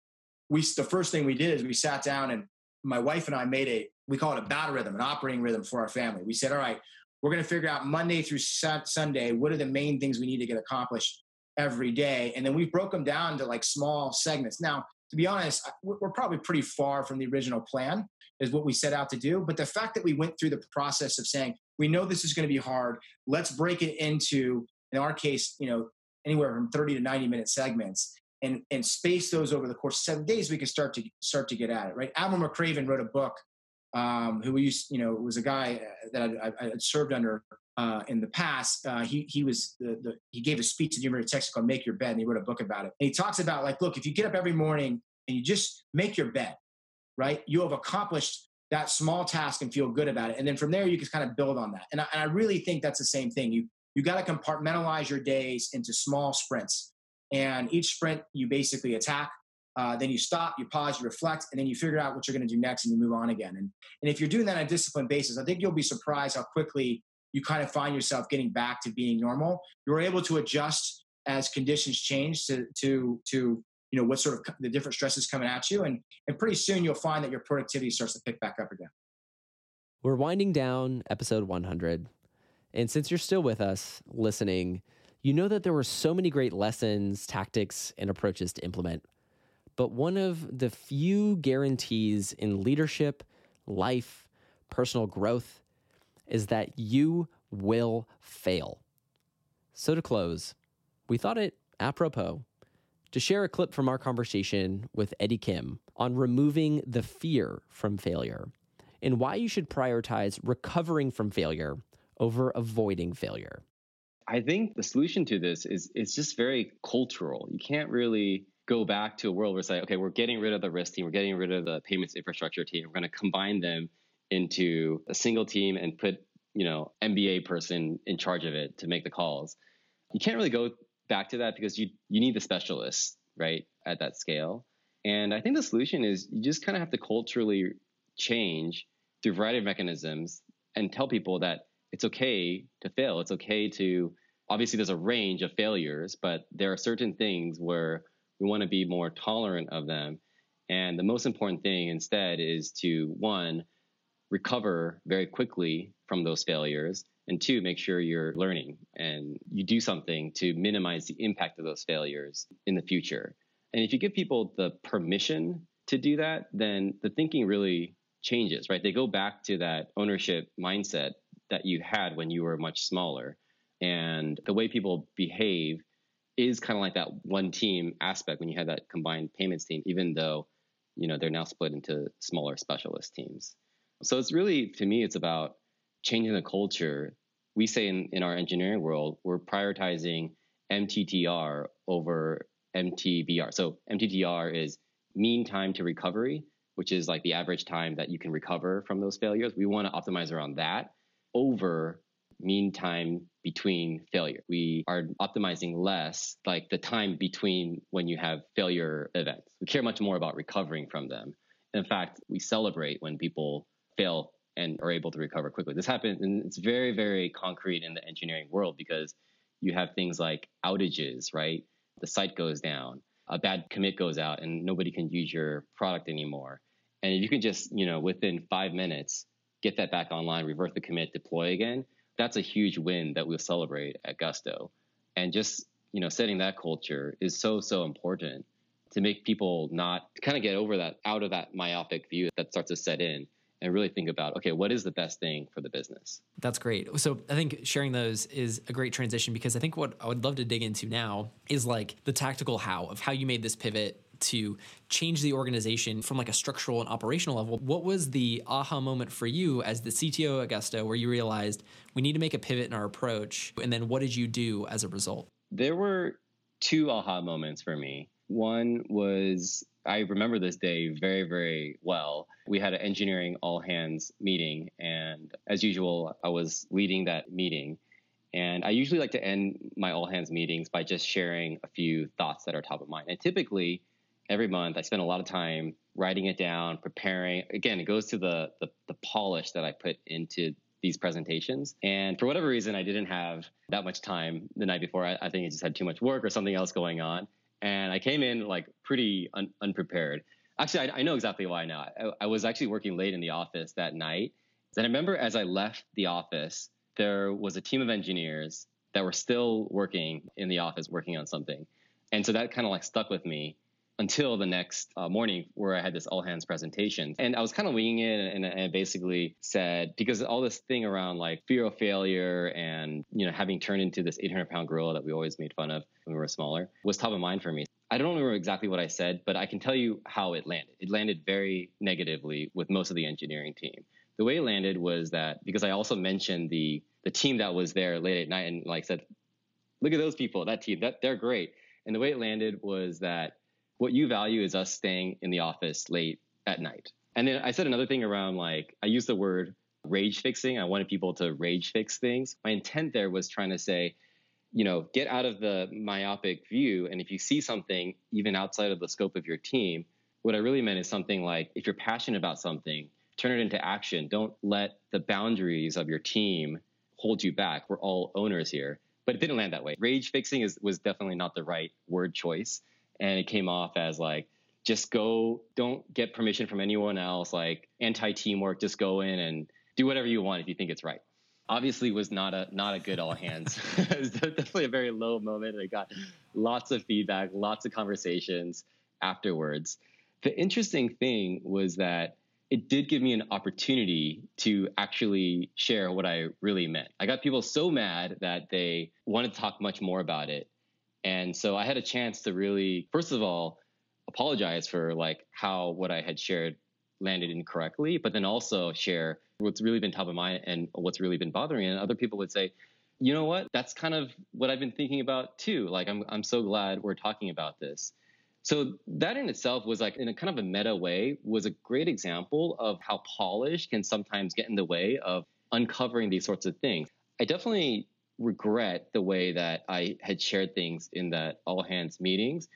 We the first thing we did is we sat down and my wife and i made a we call it a battle rhythm an operating rhythm for our family. We said all right we're going to figure out Monday through Sunday what are the main things we need to get accomplished every day, and then we've broke them down to like small segments. Now, to be honest, we're probably pretty far from the original plan, is what we set out to do. But the fact that we went through the process of saying we know this is going to be hard, let's break it into, in our case, you know, anywhere from 30 to 90 minute segments and and space those over the course of seven days, we can start to start to get at it. Right? Admiral McRaven wrote a book um, who used, you know, was a guy uh, that I, had served under uh, in the past. Uh, he he was the, the, he gave a speech at the University of Texas called "Make Your Bed," and he wrote a book about it. And he talks about like, look, if you get up every morning and you just make your bed, right, you have accomplished that small task and feel good about it, and then from there you can kind of build on that. And I, and I really think that's the same thing. You you got to compartmentalize your days into small sprints, and each sprint you basically attack uh, then you stop, you pause, you reflect, and then you figure out what you're going to do next and you move on again. And, and if you're doing that on a disciplined basis, I think you'll be surprised how quickly you kind of find yourself getting back to being normal. You're able to adjust as conditions change to, to, to you know, what sort of the different stresses coming at you. And, and pretty soon you'll find that your productivity starts to pick back up again. We're winding down episode 100. And since you're still with us listening, you know that there were so many great lessons, tactics, and approaches to implement but one of the few guarantees in leadership, life, personal growth is that you will fail. So, to close, we thought it apropos to share a clip from our conversation with Eddie Kim on removing the fear from failure and why you should prioritize recovering from failure over avoiding failure. I think the solution to this is it's just very cultural. You can't really go back to a world where it's like, okay, we're getting rid of the risk team, we're getting rid of the payments infrastructure team, we're going to combine them into a single team and put you know MBA person in charge of it to make the calls. You can't really go back to that because you you need the specialists right at that scale. And I think the solution is you just kind of have to culturally change through a variety of mechanisms and tell people that it's okay to fail. It's okay to obviously there's a range of failures, but there are certain things where we want to be more tolerant of them. And the most important thing instead is to one, recover very quickly from those failures, and two, make sure you're learning and you do something to minimize the impact of those failures in the future. And if you give people the permission to do that, then the thinking really changes, right? They go back to that ownership mindset that you had when you were much smaller. And the way people behave is kind of like that one team aspect when you have that combined payments team, even though you know they're now split into smaller specialist teams. So it's really to me, it's about changing the culture. We say in, in our engineering world, we're prioritizing MTTR over MTBF. So MTTR is mean time to recovery, which is like the average time that you can recover from those failures. We want to optimize around that over mean time between failure. We are optimizing less like the time between when you have failure events. We care much more about recovering from them. In fact, we celebrate when people fail and are able to recover quickly. This happens and it's very, very concrete in the engineering world because you have things like outages, right? The site goes down, a bad commit goes out and nobody can use your product anymore. And if you can just, you know, within five minutes, get that back online, revert the commit, deploy again, that's a huge win that we'll celebrate at Gusto. And just, you know, setting that culture is so, so important to make people not kind of get over that, out of that myopic view that starts to set in and really think about okay, what is the best thing for the business? That's great. So I think sharing those is a great transition because I think what I would love to dig into now is like the tactical how of how you made this pivot to change the organization from like a structural and operational level. What was the aha moment for you as the CTO at Gusto where you realized we need to make a pivot in our approach? And then what did you do as a result? There were two aha moments for me. One was I remember this day very, very well. We had an engineering all hands meeting, and as usual, I was leading that meeting. And I usually like to end my all hands meetings by just sharing a few thoughts that are top of mind. And typically, every month, I spend a lot of time writing it down, preparing. Again, it goes to the, the, the polish that I put into these presentations. And for whatever reason, I didn't have that much time the night before. I, I think I just had too much work or something else going on and I came in like pretty un- unprepared. Actually, I, I, know exactly why now. I, I, was actually working late in the office that night. And I remember as I left the office, there was a team of engineers that were still working in the office, working on something. And so that kind of like stuck with me until the next uh, morning where I had this all hands presentation. And I was kind of winging it and, and basically said, because all this thing around like fear of failure and, you know, having turned into this 800 pound gorilla that we always made fun of when we were smaller was top of mind for me. I don't remember exactly what I said, but I can tell you how it landed. It landed very negatively with most of the engineering team. The way it landed was that because I also mentioned the the team that was there late at night and like said, look at those people, that team, that they're great. And the way it landed was that what you value is us staying in the office late at night. And then I said another thing around like, I used the word rage fixing. I wanted people to rage fix things. My intent there was trying to say, you know, get out of the myopic view. And if you see something even outside of the scope of your team, what I really meant is something like if you're passionate about something, turn it into action. Don't let the boundaries of your team hold you back. We're all owners here. But it didn't land that way. Rage fixing is was definitely not the right word choice and it came off as like just go don't get permission from anyone else like anti teamwork just go in and do whatever you want if you think it's right. Obviously was not a not a good all hands. It was definitely a very low moment. I got lots of feedback lots of conversations afterwards. The interesting thing was that it did give me an opportunity to actually share what i really meant. I got people so mad that they wanted to talk much more about it and so I had a chance to really, first of all, apologize for like how what I had shared landed incorrectly, but then also share what's really been top of mind and what's really been bothering. And other people would say, you know what? That's kind of what I've been thinking about too. Like I'm I'm so glad we're talking about this. So that in itself was like in a kind of a meta way was a great example of how polish can sometimes get in the way of uncovering these sorts of things. I definitely regret the way that I had shared things in that all hands meetings.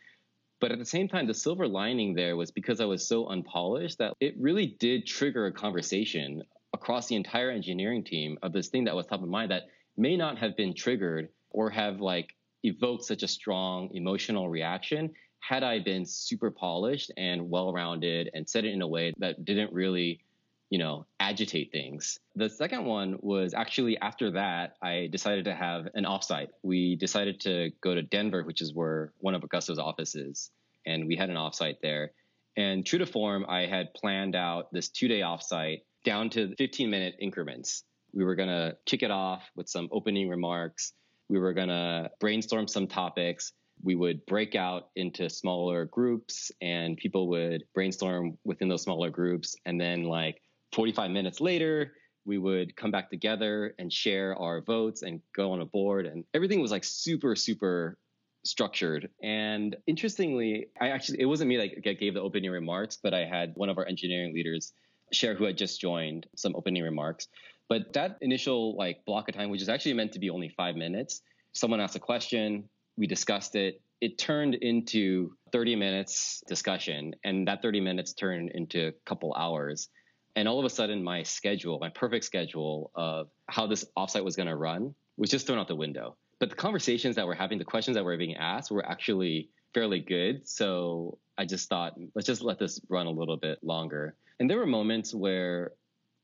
But at the same time, the silver lining there was because I was so unpolished that it really did trigger a conversation across the entire engineering team of this thing that was top of mind that may not have been triggered or have like evoked such a strong emotional reaction had I been super polished and well rounded and said it in a way that didn't really you know, agitate things. The second one was actually after that, I decided to have an offsite. We decided to go to Denver, which is where one of Gusto's offices, and we had an offsite there. And true to form, I had planned out this two day offsite down to 15 minute increments. We were going to kick it off with some opening remarks. We were going to brainstorm some topics. We would break out into smaller groups and people would brainstorm within those smaller groups. And then, like, 45 minutes later, we would come back together and share our votes and go on a board. And everything was like super, super structured. And interestingly, I actually, it wasn't me that gave the opening remarks, but I had one of our engineering leaders share who had just joined some opening remarks. But that initial like block of time, which is actually meant to be only five minutes, someone asked a question, we discussed it. It turned into 30 minutes discussion, and that 30 minutes turned into a couple hours. And all of a sudden, my schedule, my perfect schedule of how this offsite was going to run was just thrown out the window. But the conversations that we're having, the questions that were being asked were actually fairly good. So I just thought, let's just let this run a little bit longer. And there were moments where,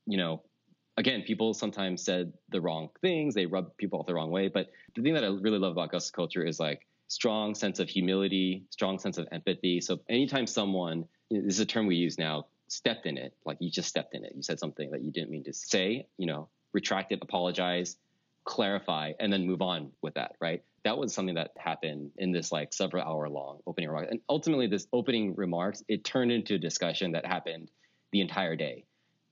you know, again, people sometimes said the wrong things, they rubbed people off the wrong way. But the thing that I really love about Gus culture is like strong sense of humility, strong sense of empathy. So anytime someone, this is a term we use now, stepped in it, like you just stepped in it. You said something that you didn't mean to say, you know, retract it, apologize, clarify, and then move on with that, right? That was something that happened in this like several hour long opening remarks. And ultimately, this opening remarks, it turned into a discussion that happened the entire day.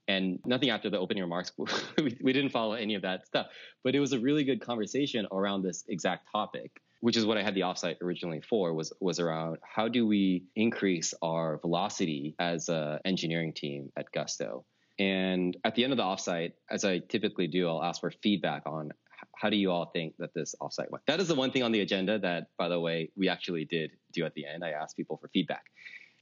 And nothing after the opening remarks, we, we didn't follow any of that stuff. But it was a really good conversation around this exact topic which is what I had the offsite originally for, was was around how do we increase our velocity as an engineering team at Gusto. And at the end of the offsite, as I typically do, I'll ask for feedback on how do you all think that this offsite went. That is the one thing on the agenda that, by the way, we actually did do at the end. I asked people for feedback.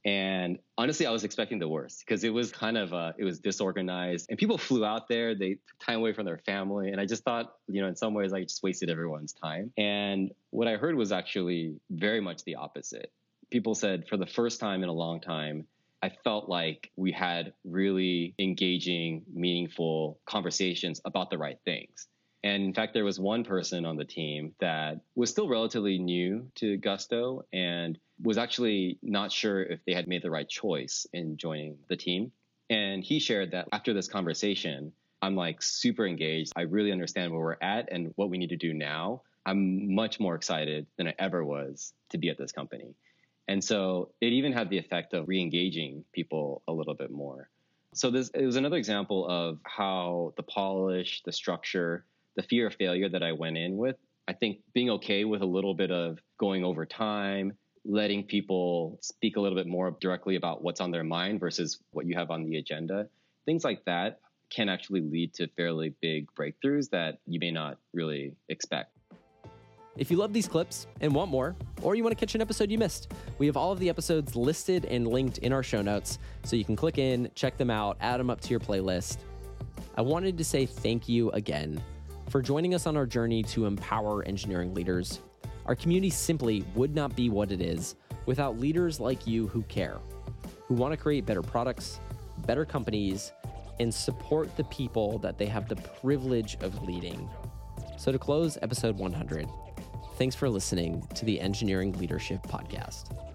And honestly, I was expecting the worst because it was kind of uh, it was disorganized, and people flew out there. They took time away from their family, and I just thought, you know, in some ways, I just wasted everyone's time. And what I heard was actually very much the opposite. People said for the first time in a long time, I felt like we had really engaging, meaningful conversations about the right things. And in fact, there was one person on the team that was still relatively new to Gusto and was actually not sure if they had made the right choice in joining the team. And he shared that after this conversation, I'm like super engaged. I really understand where we're at and what we need to do now. I'm much more excited than I ever was to be at this company. And so it even had the effect of re engaging people a little bit more. So this it was another example of how the polish, the structure, the fear of failure that I went in with, I think being okay with a little bit of going over time, letting people speak a little bit more directly about what's on their mind versus what you have on the agenda, things like that can actually lead to fairly big breakthroughs that you may not really expect. If you love these clips and want more, or you want to catch an episode you missed, we have all of the episodes listed and linked in our show notes, so you can click in, check them out, add them up to your playlist. I wanted to say thank you again for joining us on our journey to empower engineering leaders. Our community simply would not be what it is without leaders like you who care, who want to create better products, better companies, and support the people that they have the privilege of leading. So, to close episode 100, thanks for listening to the Engineering Leadership Podcast.